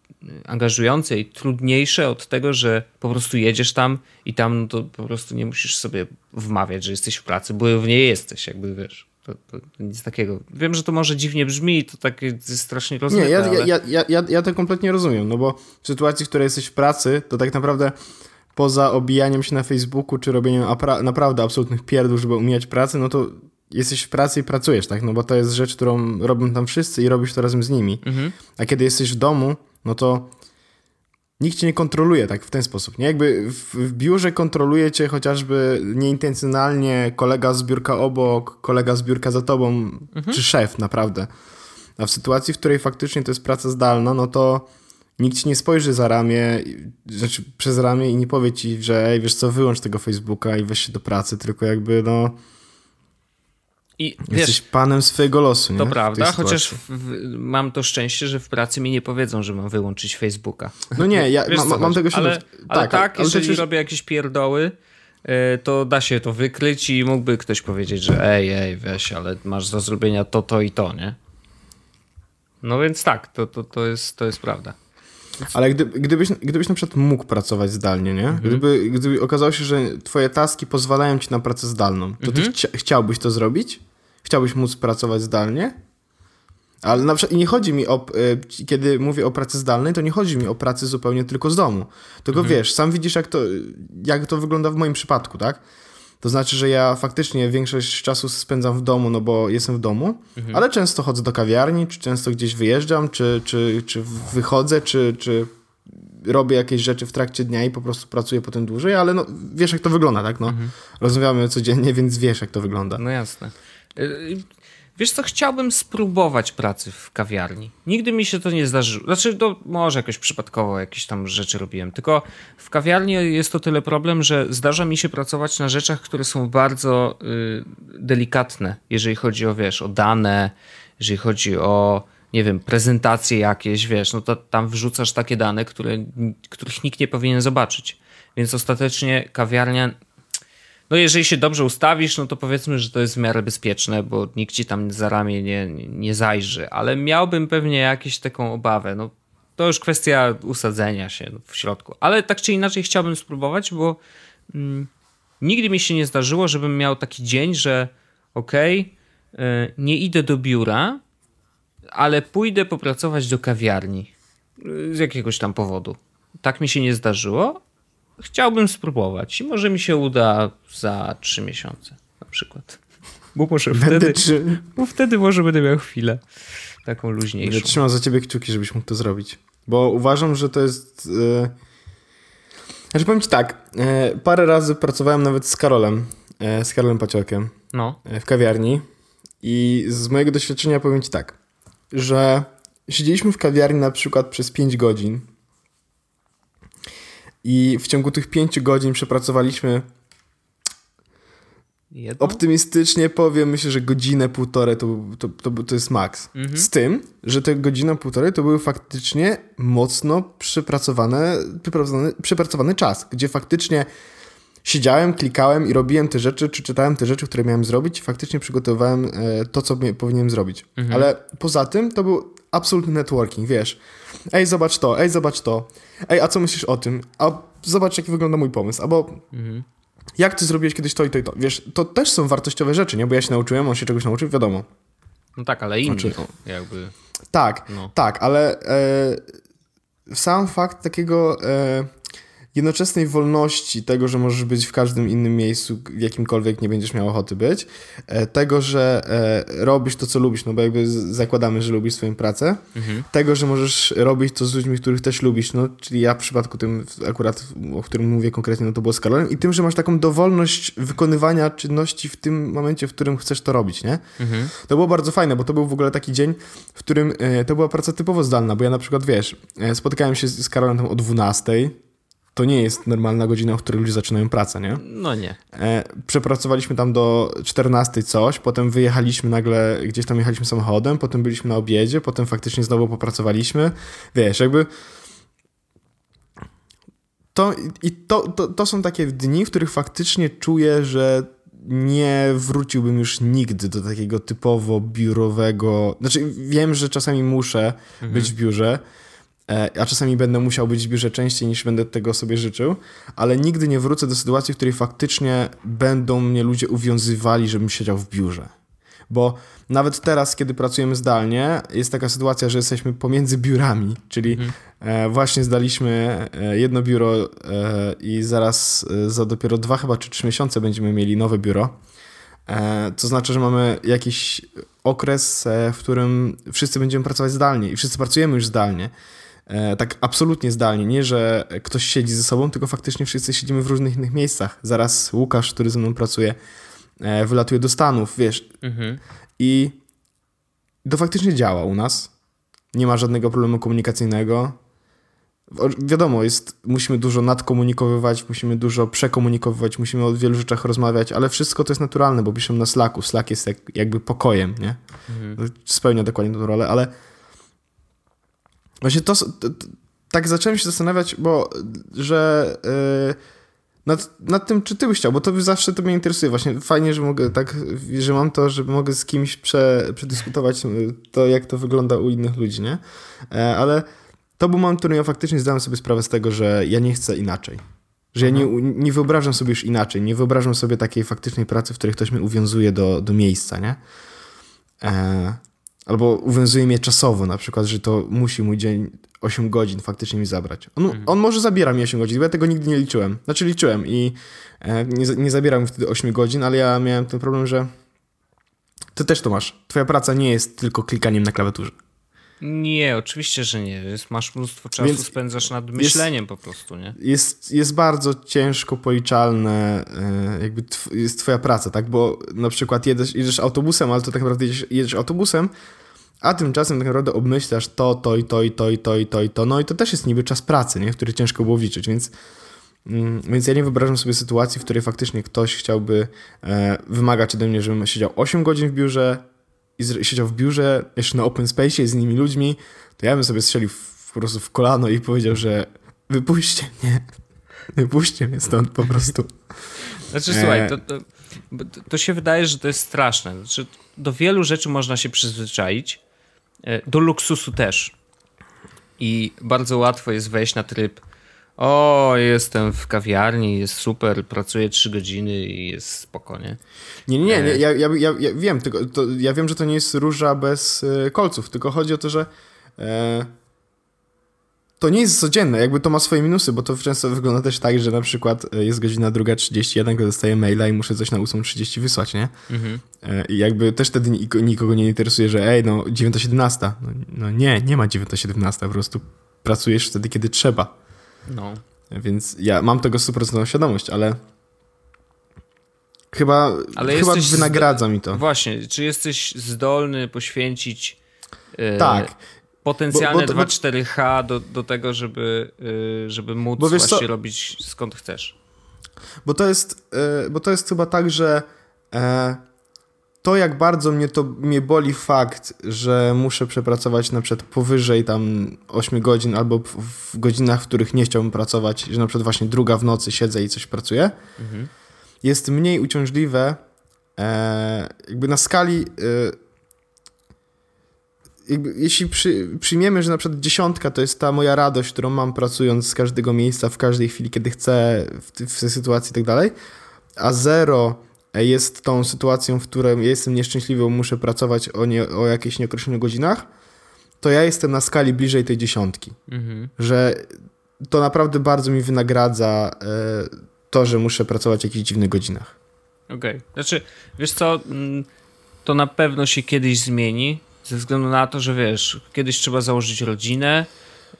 angażujące i trudniejsze od tego, że po prostu jedziesz tam i tam no to po prostu nie musisz sobie wmawiać, że jesteś w pracy, bo w niej jesteś, jakby wiesz. To, to, nic takiego. Wiem, że to może dziwnie brzmi i to tak strasznie rozmyte, Nie, ja, ale... ja, ja, ja, ja to kompletnie rozumiem, no bo w sytuacji, w której jesteś w pracy, to tak naprawdę poza obijaniem się na Facebooku, czy robieniem naprawdę absolutnych pierdół, żeby umijać pracę, no to jesteś w pracy i pracujesz, tak? No bo to jest rzecz, którą robią tam wszyscy i robisz to razem z nimi. Mhm. A kiedy jesteś w domu, no to nikt cię nie kontroluje tak w ten sposób. Nie? Jakby w, w biurze kontroluje cię chociażby nieintencjonalnie kolega z biurka obok, kolega z biurka za tobą, mhm. czy szef naprawdę. A w sytuacji, w której faktycznie to jest praca zdalna, no to nikt ci nie spojrzy za ramię, znaczy przez ramię i nie powie ci, że ej, wiesz co, wyłącz tego Facebooka i weź się do pracy, tylko jakby no i, Jesteś wiesz, panem swojego losu, nie? To prawda, chociaż w, w, mam to szczęście, że w pracy mi nie powiedzą, że mam wyłączyć Facebooka. No nie, ja wiesz, ma, mam tego świadomość. Ale, ale tak, tak ale jeżeli robię jakieś pierdoły, e, to da się to wykryć i mógłby ktoś powiedzieć, że ej, ej, weź, ale masz do zrobienia to, to i to, nie? No więc tak, to, to, to, jest, to jest prawda. Ale gdy, gdybyś, gdybyś na przykład mógł pracować zdalnie, nie? Mhm. Gdyby, gdyby okazało się, że twoje taski pozwalają ci na pracę zdalną, to mhm. ty chcia, chciałbyś to zrobić? Chciałbyś móc pracować zdalnie? Ale na przykład i nie chodzi mi o, y, kiedy mówię o pracy zdalnej, to nie chodzi mi o pracy zupełnie tylko z domu. Tylko mhm. wiesz, sam widzisz jak to, jak to wygląda w moim przypadku, tak? To znaczy, że ja faktycznie większość czasu spędzam w domu, no bo jestem w domu, mhm. ale często chodzę do kawiarni, czy często gdzieś wyjeżdżam, czy, czy, czy wychodzę, czy, czy robię jakieś rzeczy w trakcie dnia i po prostu pracuję potem dłużej, ale no, wiesz jak to wygląda, tak? No, mhm. Rozmawiamy codziennie, więc wiesz jak to wygląda. No jasne. Wiesz co, chciałbym spróbować pracy w kawiarni. Nigdy mi się to nie zdarzyło. Znaczy, to może jakoś przypadkowo jakieś tam rzeczy robiłem. Tylko w kawiarni jest to tyle problem, że zdarza mi się pracować na rzeczach, które są bardzo y, delikatne, jeżeli chodzi o, wiesz, o dane, jeżeli chodzi o, nie wiem, prezentacje jakieś, wiesz, no to tam wrzucasz takie dane, które, których nikt nie powinien zobaczyć. Więc ostatecznie kawiarnia no jeżeli się dobrze ustawisz, no to powiedzmy, że to jest w miarę bezpieczne, bo nikt ci tam za ramię nie, nie zajrzy, ale miałbym pewnie jakąś taką obawę. No, to już kwestia usadzenia się w środku. Ale tak czy inaczej chciałbym spróbować, bo mm, nigdy mi się nie zdarzyło, żebym miał taki dzień, że okej, okay, nie idę do biura, ale pójdę popracować do kawiarni z jakiegoś tam powodu. Tak mi się nie zdarzyło, chciałbym spróbować i może mi się uda za trzy miesiące na przykład. Bo może wtedy, trzy... bo wtedy może będę miał chwilę taką luźniejszą. Ja trzymam za ciebie kciuki, żebyś mógł to zrobić. Bo uważam, że to jest... Yy... Znaczy powiem ci tak, yy, parę razy pracowałem nawet z Karolem, yy, z Karolem Paciorkiem no. w kawiarni i z mojego doświadczenia powiem ci tak, że siedzieliśmy w kawiarni na przykład przez 5 godzin i w ciągu tych pięciu godzin przepracowaliśmy Jedno? Optymistycznie powiem, myślę, że godzinę, półtorej to, to, to, to jest maks. Mhm. Z tym, że te godzina, półtorej to były faktycznie mocno przepracowane, przepracowany, przepracowany czas, gdzie faktycznie siedziałem, klikałem i robiłem te rzeczy, czy czytałem te rzeczy, które miałem zrobić i faktycznie przygotowywałem e, to, co powinienem zrobić. Mhm. Ale poza tym to był absolutny networking, wiesz. Ej, zobacz to, ej, zobacz to. Ej, a co myślisz o tym? A zobacz, jak wygląda mój pomysł. Albo mhm. jak ty zrobiłeś kiedyś to i to i to. Wiesz, to też są wartościowe rzeczy, nie? Bo ja się nauczyłem, on się czegoś nauczył, wiadomo. No tak, ale inni znaczy, jakby... Tak, no. tak, ale e, sam fakt takiego... E, jednoczesnej wolności, tego, że możesz być w każdym innym miejscu, w jakimkolwiek nie będziesz miał ochoty być, e, tego, że e, robisz to, co lubisz, no bo jakby zakładamy, że lubisz swoją pracę, mhm. tego, że możesz robić to z ludźmi, których też lubisz, no czyli ja w przypadku tym akurat, o którym mówię konkretnie, no to było z Karolem i tym, że masz taką dowolność wykonywania czynności w tym momencie, w którym chcesz to robić, nie? Mhm. To było bardzo fajne, bo to był w ogóle taki dzień, w którym e, to była praca typowo zdalna, bo ja na przykład, wiesz, spotykałem się z Karolem tam o 12, to nie jest normalna godzina, w której ludzie zaczynają pracę, nie? No nie. E, przepracowaliśmy tam do 14 coś, potem wyjechaliśmy nagle, gdzieś tam jechaliśmy samochodem, potem byliśmy na obiedzie, potem faktycznie znowu popracowaliśmy. Wiesz, jakby to, i to, to, to są takie dni, w których faktycznie czuję, że nie wróciłbym już nigdy do takiego typowo biurowego. Znaczy, wiem, że czasami muszę mhm. być w biurze, a czasami będę musiał być w biurze częściej niż będę tego sobie życzył, ale nigdy nie wrócę do sytuacji, w której faktycznie będą mnie ludzie uwiązywali, żebym siedział w biurze. Bo nawet teraz, kiedy pracujemy zdalnie, jest taka sytuacja, że jesteśmy pomiędzy biurami, czyli mhm. E, właśnie zdaliśmy e, jedno biuro e, i zaraz za dopiero dwa chyba czy trzy miesiące będziemy mieli nowe biuro. To znaczy, że mamy jakiś okres, w którym wszyscy będziemy pracować zdalnie i wszyscy pracujemy już zdalnie. Tak absolutnie zdalnie. Nie, że ktoś siedzi ze sobą, tylko faktycznie wszyscy siedzimy w różnych innych miejscach. Zaraz Łukasz, który ze mną pracuje, wylatuje do Stanów, wiesz. Mhm. I to faktycznie działa u nas. Nie ma żadnego problemu komunikacyjnego. Wiadomo, jest, musimy dużo nadkomunikowywać, musimy dużo przekomunikowywać, musimy o wielu rzeczach rozmawiać, ale wszystko to jest naturalne, bo piszemy na Slacku. Slack jest jak, jakby pokojem, nie? Mhm. Spełnia dokładnie tę rolę, ale właśnie to, to, to, tak zacząłem się zastanawiać, bo że yy, nad, nad tym, czy ty byś chciał, bo to zawsze to mnie interesuje. Właśnie fajnie, że mogę tak, że mam to, że mogę z kimś prze, przedyskutować y, to, jak to wygląda u innych ludzi, nie? E, ale to był moment, w którym ja faktycznie zdałem sobie sprawę z tego, że ja nie chcę inaczej. Że ja nie, nie wyobrażam sobie już inaczej. Nie wyobrażam sobie takiej faktycznej pracy, w której ktoś mnie uwiązuje do, do miejsca, nie? E, albo uwiązuje mnie czasowo, na przykład, że to musi mój dzień 8 godzin faktycznie mi zabrać. On, mhm. on może zabiera mi 8 godzin, bo ja tego nigdy nie liczyłem. Znaczy liczyłem i e, nie, nie zabierał mi wtedy 8 godzin, ale ja miałem ten problem, że ty też to masz. Twoja praca nie jest tylko klikaniem na klawiaturze. Nie, oczywiście, że nie. Jest, masz mnóstwo czasu, Więc spędzasz nad myśleniem jest, po prostu, nie? Jest, jest bardzo ciężko policzalne e, jakby tw jest twoja praca, tak? Bo na przykład jedziesz, jedziesz autobusem, ale to tak naprawdę jedziesz, jedziesz autobusem, a tymczasem tak naprawdę obmyślasz to, to i to i to i to i to i to. No i to też jest niby czas pracy, nie? który ciężko było wliczyć, więc, mm, więc ja nie wyobrażam sobie sytuacji, w której faktycznie ktoś chciałby e, wymagać ode mnie, żebym siedział 8 godzin w biurze i siedział w biurze jeszcze na open space z innymi ludźmi, to ja bym sobie strzelił w, po prostu w kolano i powiedział, że wypuśćcie mnie. Wypuśćcie mnie stąd po prostu. Znaczy, e... słuchaj, to, to, to się wydaje, że to jest straszne. Znaczy, do wielu rzeczy można się przyzwyczaić, E, do luksusu też. I bardzo łatwo jest wejść na tryb o, jestem w kawiarni, jest super, pracuję 3 godziny i jest spokojnie. Nie, nie, nie, e, ja, ja, ja, ja wiem, tylko to, ja wiem, że to nie jest róża bez e, kolców, tylko chodzi o to, że e, to nie jest codzienne, jakby to ma swoje minusy, bo to często wygląda też tak, że na przykład e, jest godzina 2.31, kiedy dostaję maila i muszę coś na 8.30 wysłać, nie? Mhm. E, I jakby też wtedy nikogo nie interesuje, że ej, no 9.17. No, no nie, nie ma 9.17, po prostu pracujesz wtedy, kiedy trzeba. No. Więc ja mam tego 100% świadomość, ale chyba, ale chyba wynagradza mi to. Właśnie, czy jesteś zdolny poświęcić yy, tak potencjalne 2-4H do, do tego, żeby, y, żeby móc bo właśnie co? robić skąd chcesz. Bo to jest, y, bo to jest chyba tak, że to jak bardzo mnie to mnie boli fakt, że muszę przepracować na przykład powyżej tam 8 godzin albo w godzinach, w których nie chciałbym pracować, że na przykład właśnie druga w nocy siedzę i coś pracuję, mhm. jest mniej uciążliwe e, jakby na skali e, jakby, jeśli przy, przyjmiemy, że na przykład dziesiątka to jest ta moja radość, którą mam pracując z każdego miejsca, w każdej chwili, kiedy chcę, w, w tej sytuacji i tak dalej, a zero jest tą sytuacją, w której ja jestem nieszczęśliwy, bo muszę pracować o, nie, o jakichś nieokreślonych godzinach, to ja jestem na skali bliżej tej dziesiątki. Mhm. Że to naprawdę bardzo mi wynagradza e, to, że muszę pracować w jakichś dziwnych godzinach. Okej. Okay. Znaczy, wiesz co, mm, to na pewno się kiedyś zmieni, ze względu na to, że wiesz, kiedyś trzeba założyć rodzinę.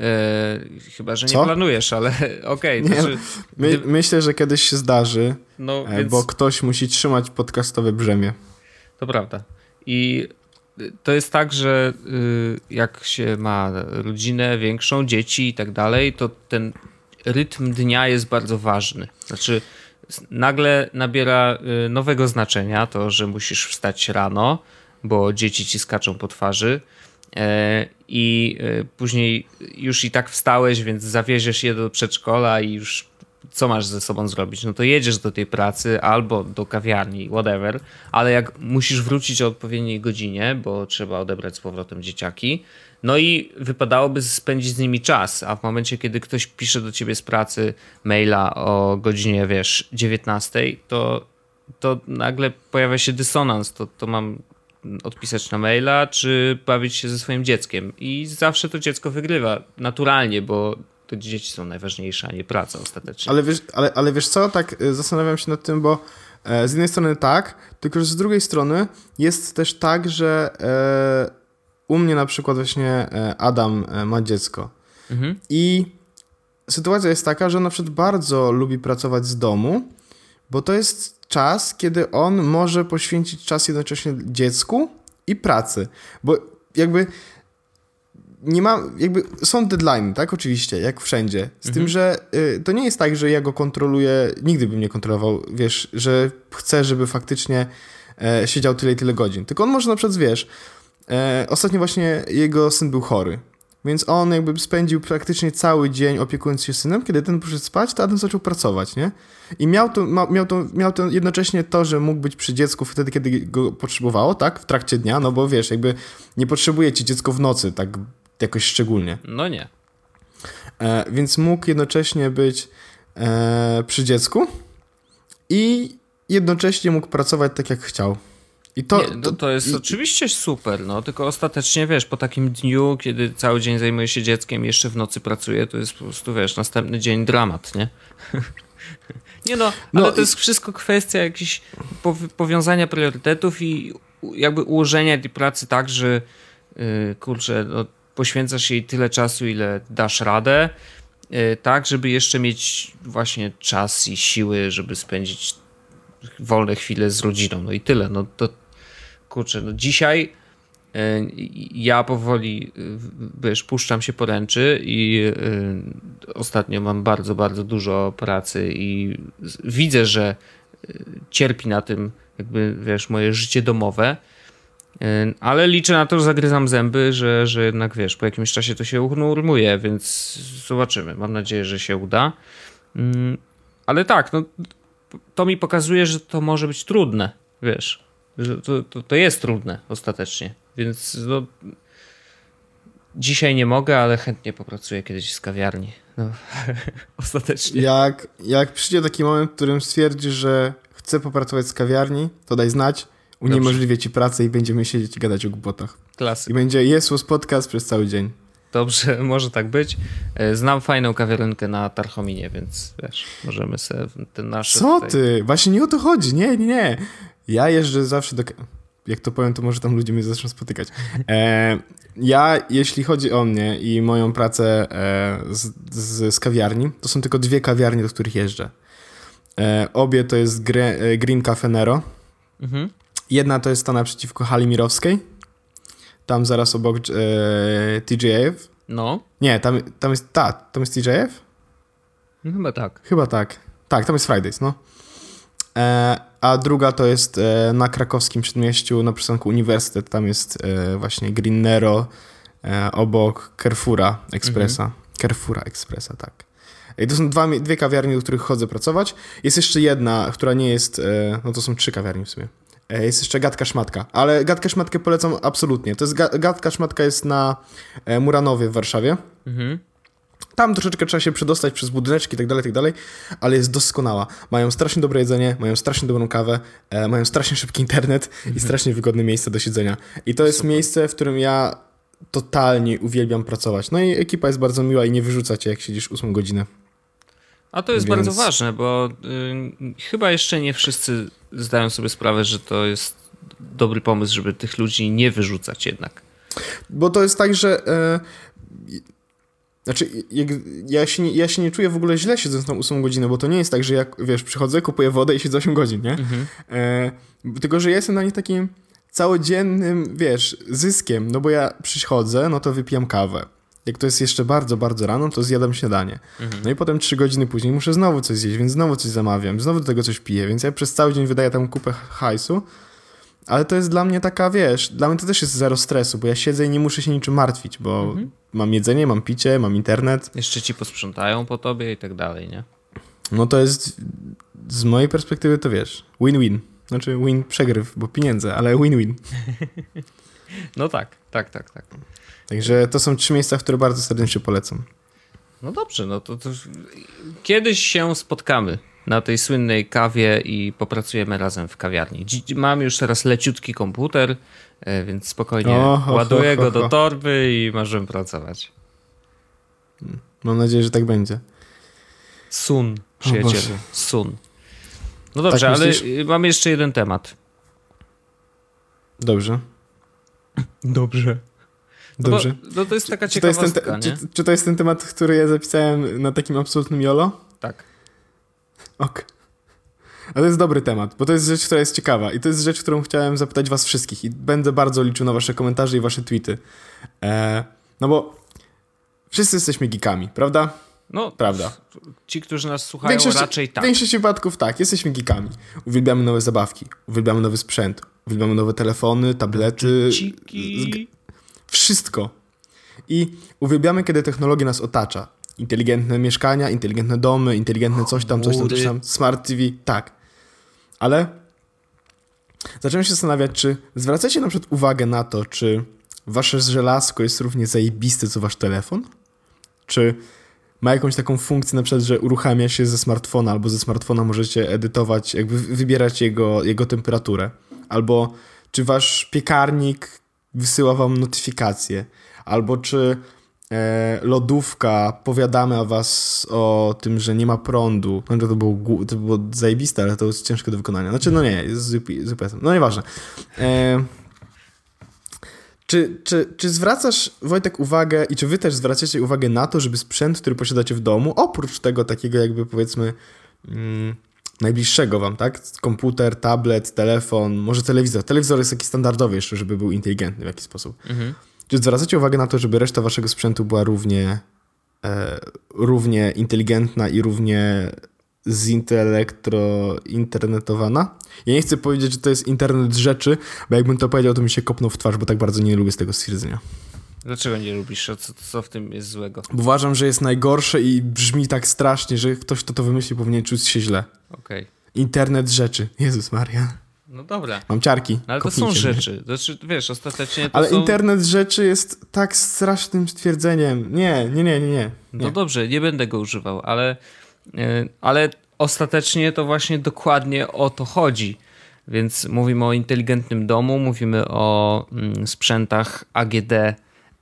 Yy, chyba, że nie Co? planujesz, ale okej. Okay, znaczy, my, gdy... Myślę, że kiedyś się zdarzy, no, e, więc... bo ktoś musi trzymać podcastowe brzemię. To prawda. I to jest tak, że y, jak się ma rodzinę większą, dzieci i tak dalej, to ten rytm dnia jest bardzo ważny. Znaczy, nagle nabiera y, nowego znaczenia to, że musisz wstać rano, bo dzieci ci skaczą po twarzy e, i e, później już i tak wstałeś, więc zawieziesz je do przedszkola i już co masz ze sobą zrobić? No to jedziesz do tej pracy albo do kawiarni, whatever, ale jak musisz wrócić o odpowiedniej godzinie, bo trzeba odebrać z powrotem dzieciaki, no i wypadałoby spędzić z nimi czas, a w momencie, kiedy ktoś pisze do ciebie z pracy maila o godzinie, wiesz, 19, to, to nagle pojawia się dysonans, to, to mam odpisać na maila, czy bawić się ze swoim dzieckiem. I zawsze to dziecko wygrywa naturalnie, bo to dzieci są najważniejsze, a nie praca ostatecznie. Ale wiesz, ale, ale wiesz co, tak y, zastanawiam się nad tym, bo e, z jednej strony tak, tylko że z drugiej strony jest też tak, że e, u mnie na przykład właśnie e, Adam e, ma dziecko mhm. i sytuacja jest taka, że on na przykład bardzo lubi pracować z domu, bo to jest czas, kiedy on może poświęcić czas jednocześnie dziecku i pracy, bo jakby nie ma, jakby są deadline, tak? Oczywiście, jak wszędzie. Z mhm. tym, że y, to nie jest tak, że ja go kontroluję, nigdy bym nie kontrolował, wiesz, że chcę, żeby faktycznie e, siedział tyle i tyle godzin. Tylko on może na przykład, wiesz, e, ostatnio właśnie jego syn był chory. Więc on jakby spędził praktycznie cały dzień opiekując się synem. Kiedy ten poszedł spać, to Adam zaczął pracować, nie? I miał to, miał to, miał to jednocześnie to, że mógł być przy dziecku wtedy, kiedy go potrzebowało, tak? W trakcie dnia, no bo wiesz, jakby nie potrzebuje ci dziecko w nocy, tak jakoś szczególnie. No nie. E, więc mógł jednocześnie być e, przy dziecku i jednocześnie mógł pracować tak, jak chciał. I to, nie, no to jest i, oczywiście super, no tylko ostatecznie wiesz, po takim dniu, kiedy cały dzień zajmuje się dzieckiem, jeszcze w nocy pracuje, to jest po prostu wiesz, następny dzień dramat, nie? nie no, no, ale to jest wszystko kwestia jakichś powiązania priorytetów i jakby ułożenia tej pracy tak, że yy, kurczę, no, poświęcasz jej tyle czasu, ile dasz radę, yy, tak, żeby jeszcze mieć właśnie czas i siły, żeby spędzić wolne chwile z rodziną, no i tyle, no to kurczę, no dzisiaj e, ja powoli, e, wiesz, puszczam się poręczy i e, ostatnio mam bardzo, bardzo dużo pracy i widzę, że cierpi na tym jakby, wiesz, moje życie domowe, ale liczę na to, że zagryzam zęby, że, że jednak, wiesz, po jakimś czasie to się unormuje, więc zobaczymy. Mam nadzieję, że się uda. Mm, ale tak, no, to mi pokazuje, że to może być trudne, wiesz, to, to, to jest trudne ostatecznie, więc no, dzisiaj nie mogę, ale chętnie popracuję kiedyś z kawiarni. No, ostatecznie. Jak, jak przyjdzie taki moment, w którym stwierdzisz, że chcę popracować z kawiarni, to daj znać, uniemożliwię ci pracę i będziemy siedzieć i gadać o głupotach. Klasyk. I będzie Jesus podcast przez cały dzień. Dobrze, może tak być. E, znam fajną kawiarenkę na Tarchominie, więc wiesz, możemy sobie ten nasz. Co tutaj... ty? Właśnie nie o to chodzi. Nie, nie, nie. Ja jeżdżę zawsze do. Jak to powiem, to może tam ludzie mnie zaczną spotykać. E, ja, jeśli chodzi o mnie i moją pracę e, z, z, z, kawiarni, to są tylko dwie kawiarnie, do których jeżdżę. E, obie to jest Gre, e, Green Cafe Nero. Mhm. Jedna to jest ta naprzeciwko Hali Mirowskiej. Tam zaraz obok e, TJF. No. Nie, tam, tam jest ta, tam jest TJF? No, chyba tak. Chyba tak. Tak, tam jest Fridays, no. E, a druga to jest e, na krakowskim przedmieściu, na przystanku Uniwersytet. Tam jest e, właśnie Green Nero obok Carrefoura Expressa. Mhm. Carrefoura Expressa, tak. I to są dwa, dwie kawiarnie, do których chodzę pracować. Jest jeszcze jedna, która nie jest, no to są trzy kawiarnie w sumie. Jest jeszcze Gadka Szmatka, ale Gadkę Szmatkę polecam absolutnie. To jest Gadka Szmatka jest na Muranowie w Warszawie. Mhm. Tam troszeczkę trzeba się przedostać przez budyneczki i tak dalej, tak dalej, ale jest doskonała. Mają strasznie dobre jedzenie, mają strasznie dobrą kawę, e, mają strasznie szybki internet mhm. i strasznie wygodne miejsce do siedzenia. I to jest Super. miejsce, w którym ja totalnie uwielbiam pracować. No i ekipa jest bardzo miła i nie wyrzuca cię, jak siedzisz 8 godzinę. A to jest Więc... bardzo ważne, bo y, chyba jeszcze nie wszyscy zdają sobie sprawę, że to jest dobry pomysł, żeby tych ludzi nie wyrzucać jednak. Bo to jest tak, że y, znaczy, jak, ja, się nie, ja się nie czuję w ogóle źle siedząc na 8 godzinę, bo to nie jest tak, że jak, wiesz, przychodzę, kupuję wodę i siedzę 8 godzin, nie? Mhm. E, tylko, że ja jestem na nich takim całodziennym, wiesz, zyskiem, no bo ja przychodzę, no to wypijam kawę. jak to jest jeszcze bardzo, bardzo rano, to zjadam śniadanie. Mhm. No i potem trzy godziny później muszę znowu coś zjeść, więc znowu coś zamawiam, znowu do tego coś piję, więc ja przez cały dzień wydaję tam kupę hajsu, ale to jest dla mnie taka, wiesz, dla mnie to też jest zero stresu, bo ja siedzę i nie muszę się niczym martwić, bo Mhm. mam jedzenie, mam picie, mam internet. Jeszcze ci posprzątają po tobie i tak dalej, nie? No to jest, z mojej perspektywy to wiesz, win-win. Znaczy win przegryw, bo pieniądze, ale win-win. No tak, tak, tak, tak. Także to są trzy miejsca, które bardzo serdecznie polecam. No dobrze, no to, to kiedyś się spotkamy na tej słynnej kawie i popracujemy razem w kawiarni. Dzi- Mam już teraz leciutki komputer, e, więc spokojnie ho, ładuję ho, go do torby i możemy pracować. Mam nadzieję, że tak będzie. Sun, przyjacielu, sun. No dobrze, Tak ale y, mam jeszcze jeden temat. Dobrze. Dobrze. No Dobrze. Bo, no to jest taka Czy to, jest ten ciekawostka, te, nie? czy, czy to jest ten temat, który ja zapisałem na takim absolutnym jolo? Tak. Ok. A to jest dobry temat, bo to jest rzecz, która jest ciekawa i to jest rzecz, którą chciałem zapytać was wszystkich i będę bardzo liczył na wasze komentarze i wasze tweety. E, no bo wszyscy jesteśmy geekami, prawda? No, Prawda. ci, którzy nas słuchają, Większość, raczej tak. W większości wypadków tak, jesteśmy geekami. Uwielbiamy nowe zabawki, uwielbiamy nowy sprzęt, uwielbiamy nowe telefony, tablety, Ciki. wszystko. I uwielbiamy, kiedy technologia nas otacza. Inteligentne mieszkania, inteligentne domy, inteligentne coś tam, coś tam, coś tam, smart TV, tak. Ale zacząłem się zastanawiać, czy zwracacie na przykład uwagę na to, czy wasze żelazko jest równie zajebiste, co wasz telefon? Czy ma jakąś taką funkcję, na przykład, że uruchamia się ze smartfona, albo ze smartfona możecie edytować, jakby wy- wybierać jego, jego temperaturę. Albo czy wasz piekarnik wysyła wam notyfikacje, albo czy lodówka powiadamy o was o tym, że nie ma prądu. No to było, to było zajebiste, ale to jest ciężkie do wykonania. Znaczy, no nie, zup- zupełnie. No nieważne. E, czy, czy, czy zwracasz, Wojtek, uwagę i czy wy też zwracacie uwagę na to, żeby sprzęt, który posiadacie w domu, oprócz tego takiego jakby powiedzmy mm, najbliższego wam, tak? Komputer, tablet, telefon, może telewizor. Telewizor jest taki standardowy jeszcze, żeby był inteligentny w jakiś sposób. Mhm. Czy zwracacie uwagę na to, żeby reszta waszego sprzętu była równie, e, równie inteligentna i równie zintelektrointernetowana? Ja nie chcę powiedzieć, że to jest internet rzeczy, bo jakbym to powiedział, to mi się kopnął w twarz, bo tak bardzo nie lubię z tego stwierdzenia. Dlaczego nie lubisz? Co, co w tym jest złego? Bo uważam, że jest najgorsze i brzmi tak strasznie, że ktoś, kto to wymyślił, powinien czuć się źle. Okej. Internet rzeczy. Jezus Maria. No dobra. Mam ciarki. No, ale to są rzeczy. Znaczy, wiesz, ostatecznie to Ale są... internet rzeczy jest tak strasznym stwierdzeniem. Nie, nie, nie, nie, nie. No dobrze, nie będę go używał, ale, yy, ale ostatecznie to właśnie dokładnie o to chodzi. Więc mówimy o inteligentnym domu, mówimy o mm, sprzętach AGD,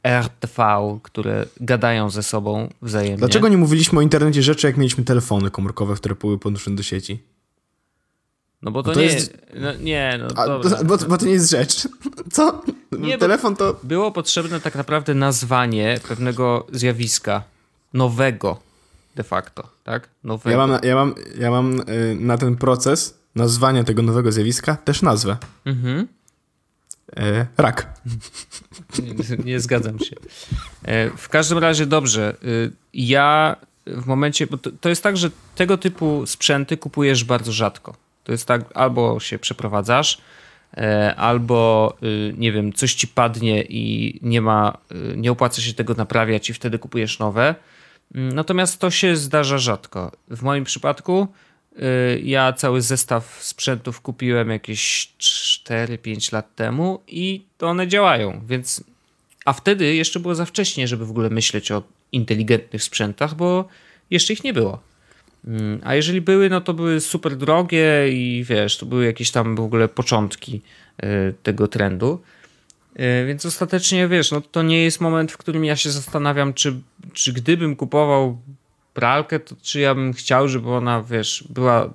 RTV, które gadają ze sobą wzajemnie. Dlaczego nie mówiliśmy o internecie rzeczy, jak mieliśmy telefony komórkowe, które były podłączone do sieci? No bo to, No to nie jest- No, nie, no A, dobra. to, bo, bo to nie jest rzecz. Co? Nie, Telefon to... Było potrzebne tak naprawdę nazwanie pewnego zjawiska nowego de facto, tak? Nowego. Ja mam, ja mam, ja mam y, na ten proces nazwania tego nowego zjawiska też nazwę. Mhm. E, rak. Nie, nie zgadzam się. E, W każdym razie dobrze. Y, Ja w momencie, bo to, to jest tak, że tego typu sprzęty kupujesz bardzo rzadko. To jest tak, albo się przeprowadzasz, e, albo y, nie wiem, coś ci padnie i nie ma, y, nie opłaca się tego naprawiać i wtedy kupujesz nowe. Mm, Natomiast to się zdarza rzadko. W moim przypadku y, ja cały zestaw sprzętów kupiłem jakieś 4-5 lat temu i to one działają, więc a wtedy jeszcze było za wcześnie, żeby w ogóle myśleć o inteligentnych sprzętach, bo jeszcze ich nie było. Mm, A jeżeli były, no to były super drogie i wiesz, to były jakieś tam w ogóle początki y, tego trendu. Y, Więc ostatecznie, wiesz, no to nie jest moment, w którym ja się zastanawiam, czy, czy gdybym kupował pralkę, to czy ja bym chciał, żeby ona, wiesz, była,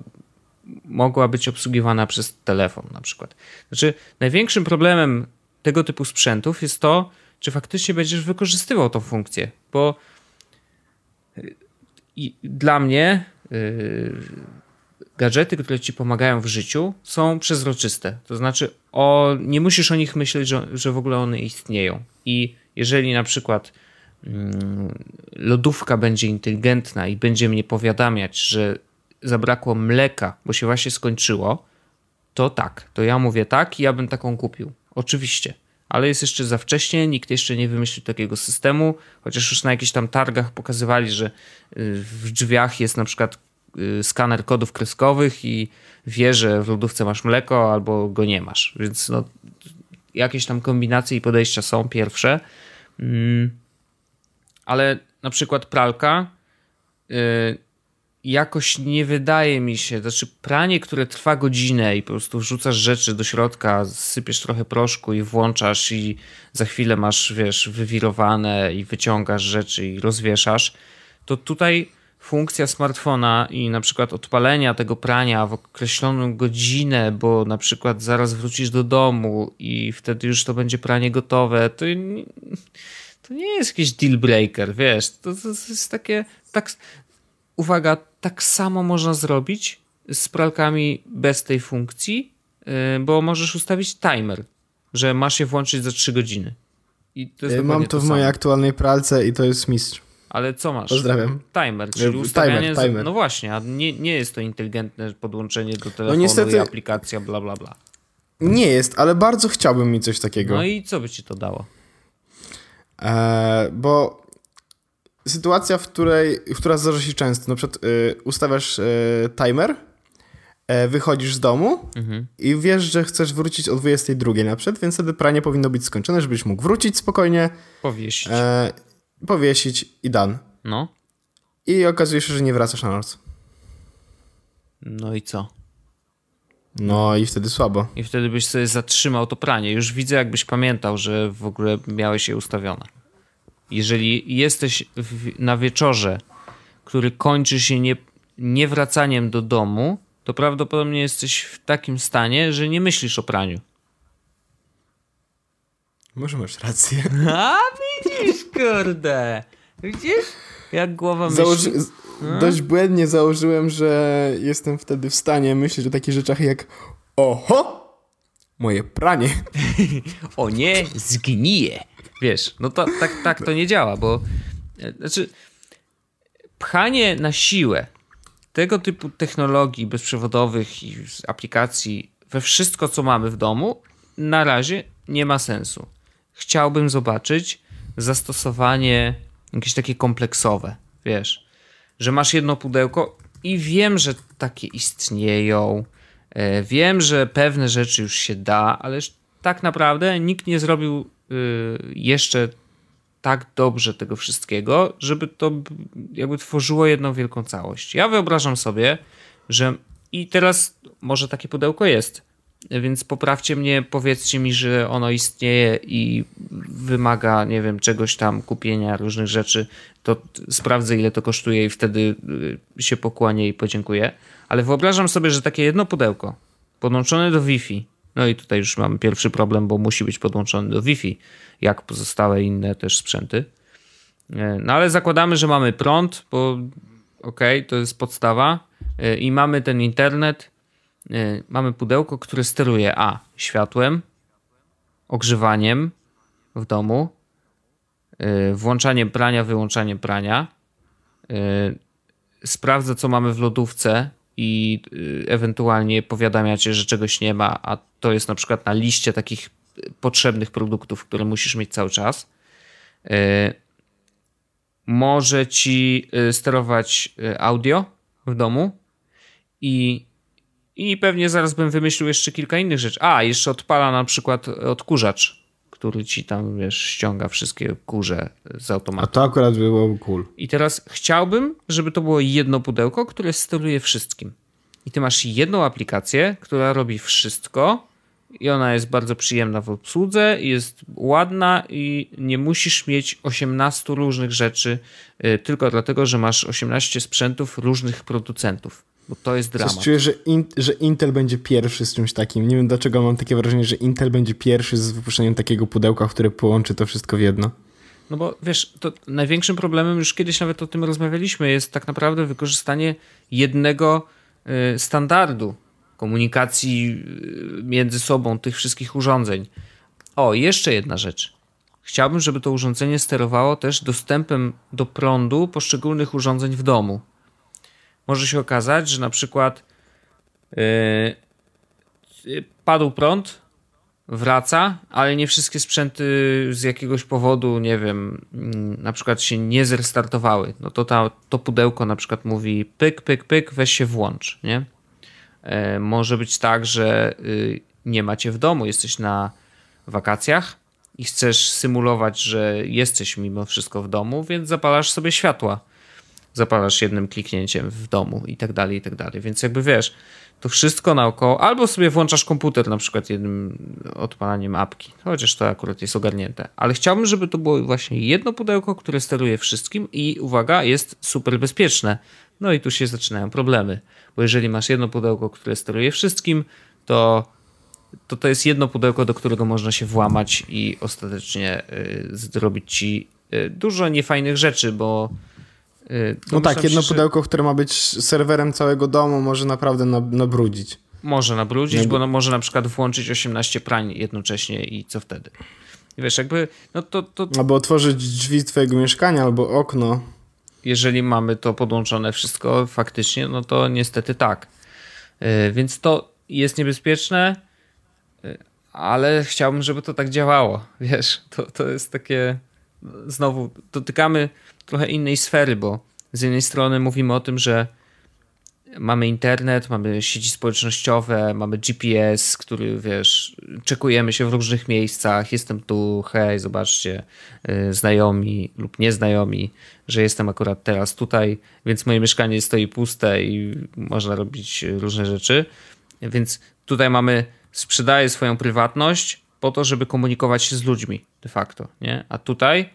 mogła być obsługiwana przez telefon na przykład. Znaczy, największym problemem tego typu sprzętów jest to, czy faktycznie będziesz wykorzystywał tą funkcję, bo y, dla mnie gadżety, które ci pomagają w życiu, są przezroczyste. To znaczy, o, nie musisz o nich myśleć, że, że w ogóle one istnieją. I jeżeli na przykład mm, lodówka będzie inteligentna i będzie mnie powiadamiać, że zabrakło mleka, bo się właśnie skończyło, to tak, to ja mówię tak i ja bym taką kupił. Oczywiście. Ale jest jeszcze za wcześnie, nikt jeszcze nie wymyślił takiego systemu, chociaż już na jakichś tam targach pokazywali, że y, w drzwiach jest na przykład y, skaner kodów kreskowych i wie, że w lodówce masz mleko albo go nie masz. Więc no, jakieś tam kombinacje i podejścia są pierwsze. Mm, ale na przykład pralka y, jakoś nie wydaje mi się, znaczy pranie, które trwa godzinę i po prostu wrzucasz rzeczy do środka, sypiesz trochę proszku i włączasz i za chwilę masz, wiesz, wywirowane i wyciągasz rzeczy i rozwieszasz, to tutaj funkcja smartfona i na przykład odpalenia tego prania w określoną godzinę, bo na przykład zaraz wrócisz do domu i wtedy już to będzie pranie gotowe, to, to nie jest jakiś deal breaker, wiesz, to, to jest takie, tak, uwaga, tak samo można zrobić z pralkami bez tej funkcji, y, bo możesz ustawić timer, że masz je włączyć za 3 godziny. To Mam to w mojej aktualnej pralce i to jest mistrz. Ale co masz? Pozdrawiam. Timer, czyli ustawianie... Timer, timer. No właśnie, a nie, nie jest to inteligentne podłączenie do telefonu no niestety... i aplikacja bla bla bla. Nie jest, ale bardzo chciałbym mi coś takiego. No i co by ci to dało? Eee, bo sytuacja, w której, która zdarza się często, na przykład y, ustawiasz y, timer, y, wychodzisz z domu mhm. i wiesz, że chcesz wrócić o 22 na przykład, więc wtedy pranie powinno być skończone, żebyś mógł wrócić spokojnie. Powiesić. E, powiesić i dan. No. I okazuje się, że nie wracasz na noc. No i co? No i wtedy słabo. I wtedy byś sobie zatrzymał to pranie. Już widzę, jakbyś pamiętał, że w ogóle miałeś je ustawione. Jeżeli jesteś w, na wieczorze, który kończy się nie, niewracaniem do domu, to prawdopodobnie jesteś w takim stanie, że nie myślisz o praniu. Może masz rację. A widzisz, kurde. Widzisz? Jak głowa myśli. Dość błędnie założyłem, że jestem wtedy w stanie myśleć o takich rzeczach jak oho, moje pranie. o nie, zgnije. Wiesz, no to tak, tak to nie działa, bo e, znaczy pchanie na siłę tego typu technologii bezprzewodowych i aplikacji we wszystko, co mamy w domu, na razie nie ma sensu. Chciałbym zobaczyć zastosowanie jakieś takie kompleksowe, wiesz, że masz jedno pudełko i wiem, że takie istnieją, wiem, że pewne rzeczy już się da, ale tak naprawdę nikt nie zrobił Y, jeszcze tak dobrze tego wszystkiego, żeby to jakby tworzyło jedną wielką całość. Ja wyobrażam sobie, że i teraz może takie pudełko jest, więc poprawcie mnie, powiedzcie mi, że ono istnieje i wymaga, nie wiem, czegoś tam, kupienia różnych rzeczy, to sprawdzę ile to kosztuje i wtedy y, się pokłanię i podziękuję. Ale wyobrażam sobie, że takie jedno pudełko podłączone do Wi-Fi no i tutaj już mamy pierwszy problem, bo musi być podłączony do Wi-Fi, jak pozostałe inne też sprzęty. E, no ale zakładamy, że mamy prąd, bo ok, to jest podstawa e, i mamy ten internet. E, mamy pudełko, które steruje A światłem, ogrzewaniem w domu, włączaniem prania, wyłączaniem prania. Sprawdza, co mamy w lodówce, i y, ewentualnie powiadamiacie, że czegoś nie ma, a to jest na przykład na liście takich potrzebnych produktów, które musisz mieć cały czas. Y, może ci y, sterować audio w domu i, i pewnie zaraz bym wymyślił jeszcze kilka innych rzeczy. A, jeszcze odpala na przykład odkurzacz który ci tam, wiesz, ściąga wszystkie kurze z automatu. A to akurat było cool. I teraz chciałbym, żeby to było jedno pudełko, które steruje wszystkim. I ty masz jedną aplikację, która robi wszystko i ona jest bardzo przyjemna w obsłudze, jest ładna i nie musisz mieć 18 różnych rzeczy y, tylko dlatego, że masz 18 sprzętów różnych producentów bo to jest dramat. Coś czuję, że, in, że Intel będzie pierwszy z czymś takim. Nie wiem dlaczego mam takie wrażenie, że Intel będzie pierwszy z wypuszczeniem takiego pudełka, które połączy to wszystko w jedno. No bo wiesz, to największym problemem, już kiedyś nawet o tym rozmawialiśmy, jest tak naprawdę wykorzystanie jednego y, standardu komunikacji y, między sobą tych wszystkich urządzeń. O, jeszcze jedna rzecz. chciałbym, żeby to urządzenie sterowało też dostępem do prądu poszczególnych urządzeń w domu. Może się okazać, że na przykład yy, padł prąd, wraca, ale nie wszystkie sprzęty z jakiegoś powodu, nie wiem, mm, na przykład się nie zrestartowały. No to ta, to pudełko na przykład mówi pyk, pyk, pyk, weź się włącz, nie? E, może być tak, że y, nie macie w domu, jesteś na wakacjach i chcesz symulować, że jesteś mimo wszystko w domu, więc zapalasz sobie światła. Zapalasz jednym kliknięciem w domu i tak dalej, i tak dalej. Więc jakby wiesz, to wszystko naokoło, albo sobie włączasz komputer na przykład jednym odpalaniem apki, chociaż to akurat jest ogarnięte. Ale chciałbym, żeby to było właśnie jedno pudełko, które steruje wszystkim i uwaga, jest super bezpieczne. No i tu się zaczynają problemy, bo jeżeli masz jedno pudełko, które steruje wszystkim, to to, to jest jedno pudełko, do którego można się włamać i ostatecznie y, zrobić ci y, dużo niefajnych rzeczy, bo no tak, jedno się, pudełko, które ma być serwerem całego domu, może naprawdę nabrudzić. Może nabrudzić, bo no, może na przykład włączyć 18 prań jednocześnie i co wtedy? Wiesz, jakby, no to, to... Albo otworzyć drzwi twojego mieszkania, albo okno. Jeżeli mamy to podłączone wszystko faktycznie, no to niestety tak. Yy, więc to jest niebezpieczne, yy, ale chciałbym, żeby to tak działało. Wiesz, to, to jest takie... Znowu dotykamy trochę innej sfery, bo z jednej strony mówimy o tym, że mamy internet, mamy sieci społecznościowe, mamy GPS, który wiesz, czekujemy się w różnych miejscach, jestem tu, hej, zobaczcie, yy, znajomi lub nieznajomi, że jestem akurat teraz tutaj, więc moje mieszkanie stoi puste i można robić różne rzeczy. Więc tutaj mamy, sprzedaję swoją prywatność po to, żeby komunikować się z ludźmi de facto, nie? A tutaj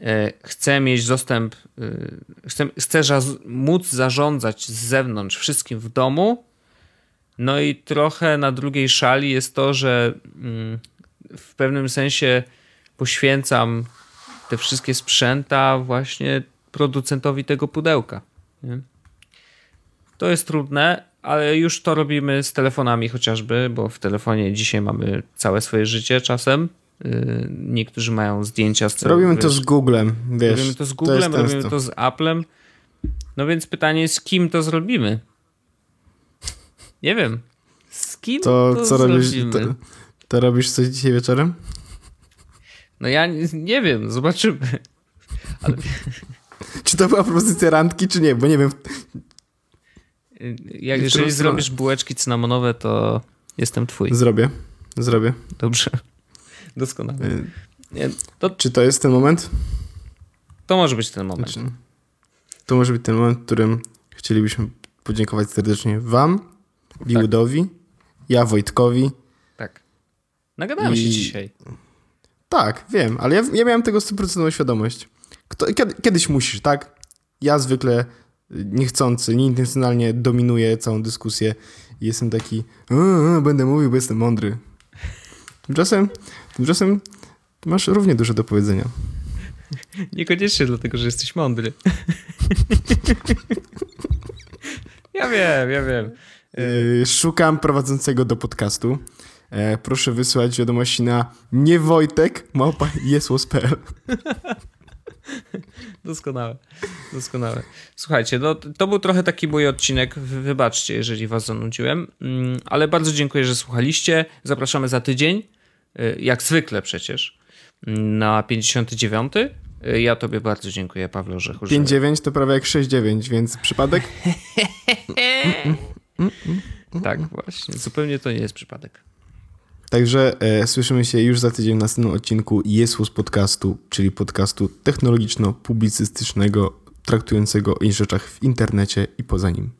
E, chcę mieć dostęp, e, chcę, chcę móc zarządzać z zewnątrz wszystkim w domu. No i trochę na drugiej szali jest to, że mm, w pewnym sensie poświęcam te wszystkie sprzęta właśnie producentowi tego pudełka. Nie? To jest trudne, ale już to robimy z telefonami chociażby, bo w telefonie dzisiaj mamy całe swoje życie czasem Y, niektórzy mają zdjęcia z Robimy wiesz, to z Googlem, wiesz. Robimy to z Googlem, to robimy to z Applem. No więc pytanie z kim to zrobimy? Nie wiem. Z kim to, to co zrobimy? Robisz, to, to robisz coś dzisiaj wieczorem? No ja nie, nie wiem, zobaczymy. Ale... czy to była propozycja randki, czy nie? Bo nie wiem. Jak, jeżeli zrobisz bułeczki cynamonowe, to jestem twój. Zrobię, zrobię. Dobrze. Doskonale. Y, Nie, to... Czy to jest ten moment? To może być ten moment. Znaczy, to może być ten moment, w którym chcielibyśmy podziękować serdecznie Wam, Biłudowi, tak. ja Wojtkowi. Tak. Nagadałem I... się dzisiaj. Tak, wiem, ale ja, ja miałem tego 100% świadomość. Kto, kiedy, kiedyś musisz, tak? Ja zwykle niechcący, nieintencjonalnie dominuję całą dyskusję i jestem taki, będę mówił, bo jestem mądry. Tymczasem, tymczasem masz równie dużo do powiedzenia. Niekoniecznie dlatego, że jesteś mądry. ja wiem, ja wiem. Yy, szukam prowadzącego do podcastu. E, proszę wysłać wiadomości na niewojtek małpa Doskonałe, doskonałe. Słuchajcie, no, to był trochę taki mój odcinek, wybaczcie, jeżeli was zanudziłem, mm, ale bardzo dziękuję, że słuchaliście. Zapraszamy za tydzień. Y, jak zwykle przecież, na 59. Y, ja tobie bardzo dziękuję, Pawlo Rzechu. 5-9 to prawie jak 6-9, więc przypadek? tak, właśnie. Zupełnie to nie jest przypadek. Także e, słyszymy się już za tydzień w następnym odcinku Jesus Podcastu, czyli podcastu technologiczno-publicystycznego, traktującego o rzeczach w internecie i poza nim.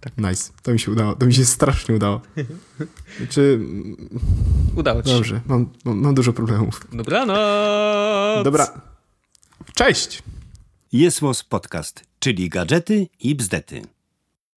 Tak. Nice. To mi się udało. To mi się strasznie udało. Czy... Udało ci Dobrze. Mam, mam, mam dużo problemów. Dobranoc! Dobra. Cześć! Jest Podcast, czyli gadżety i bzdety.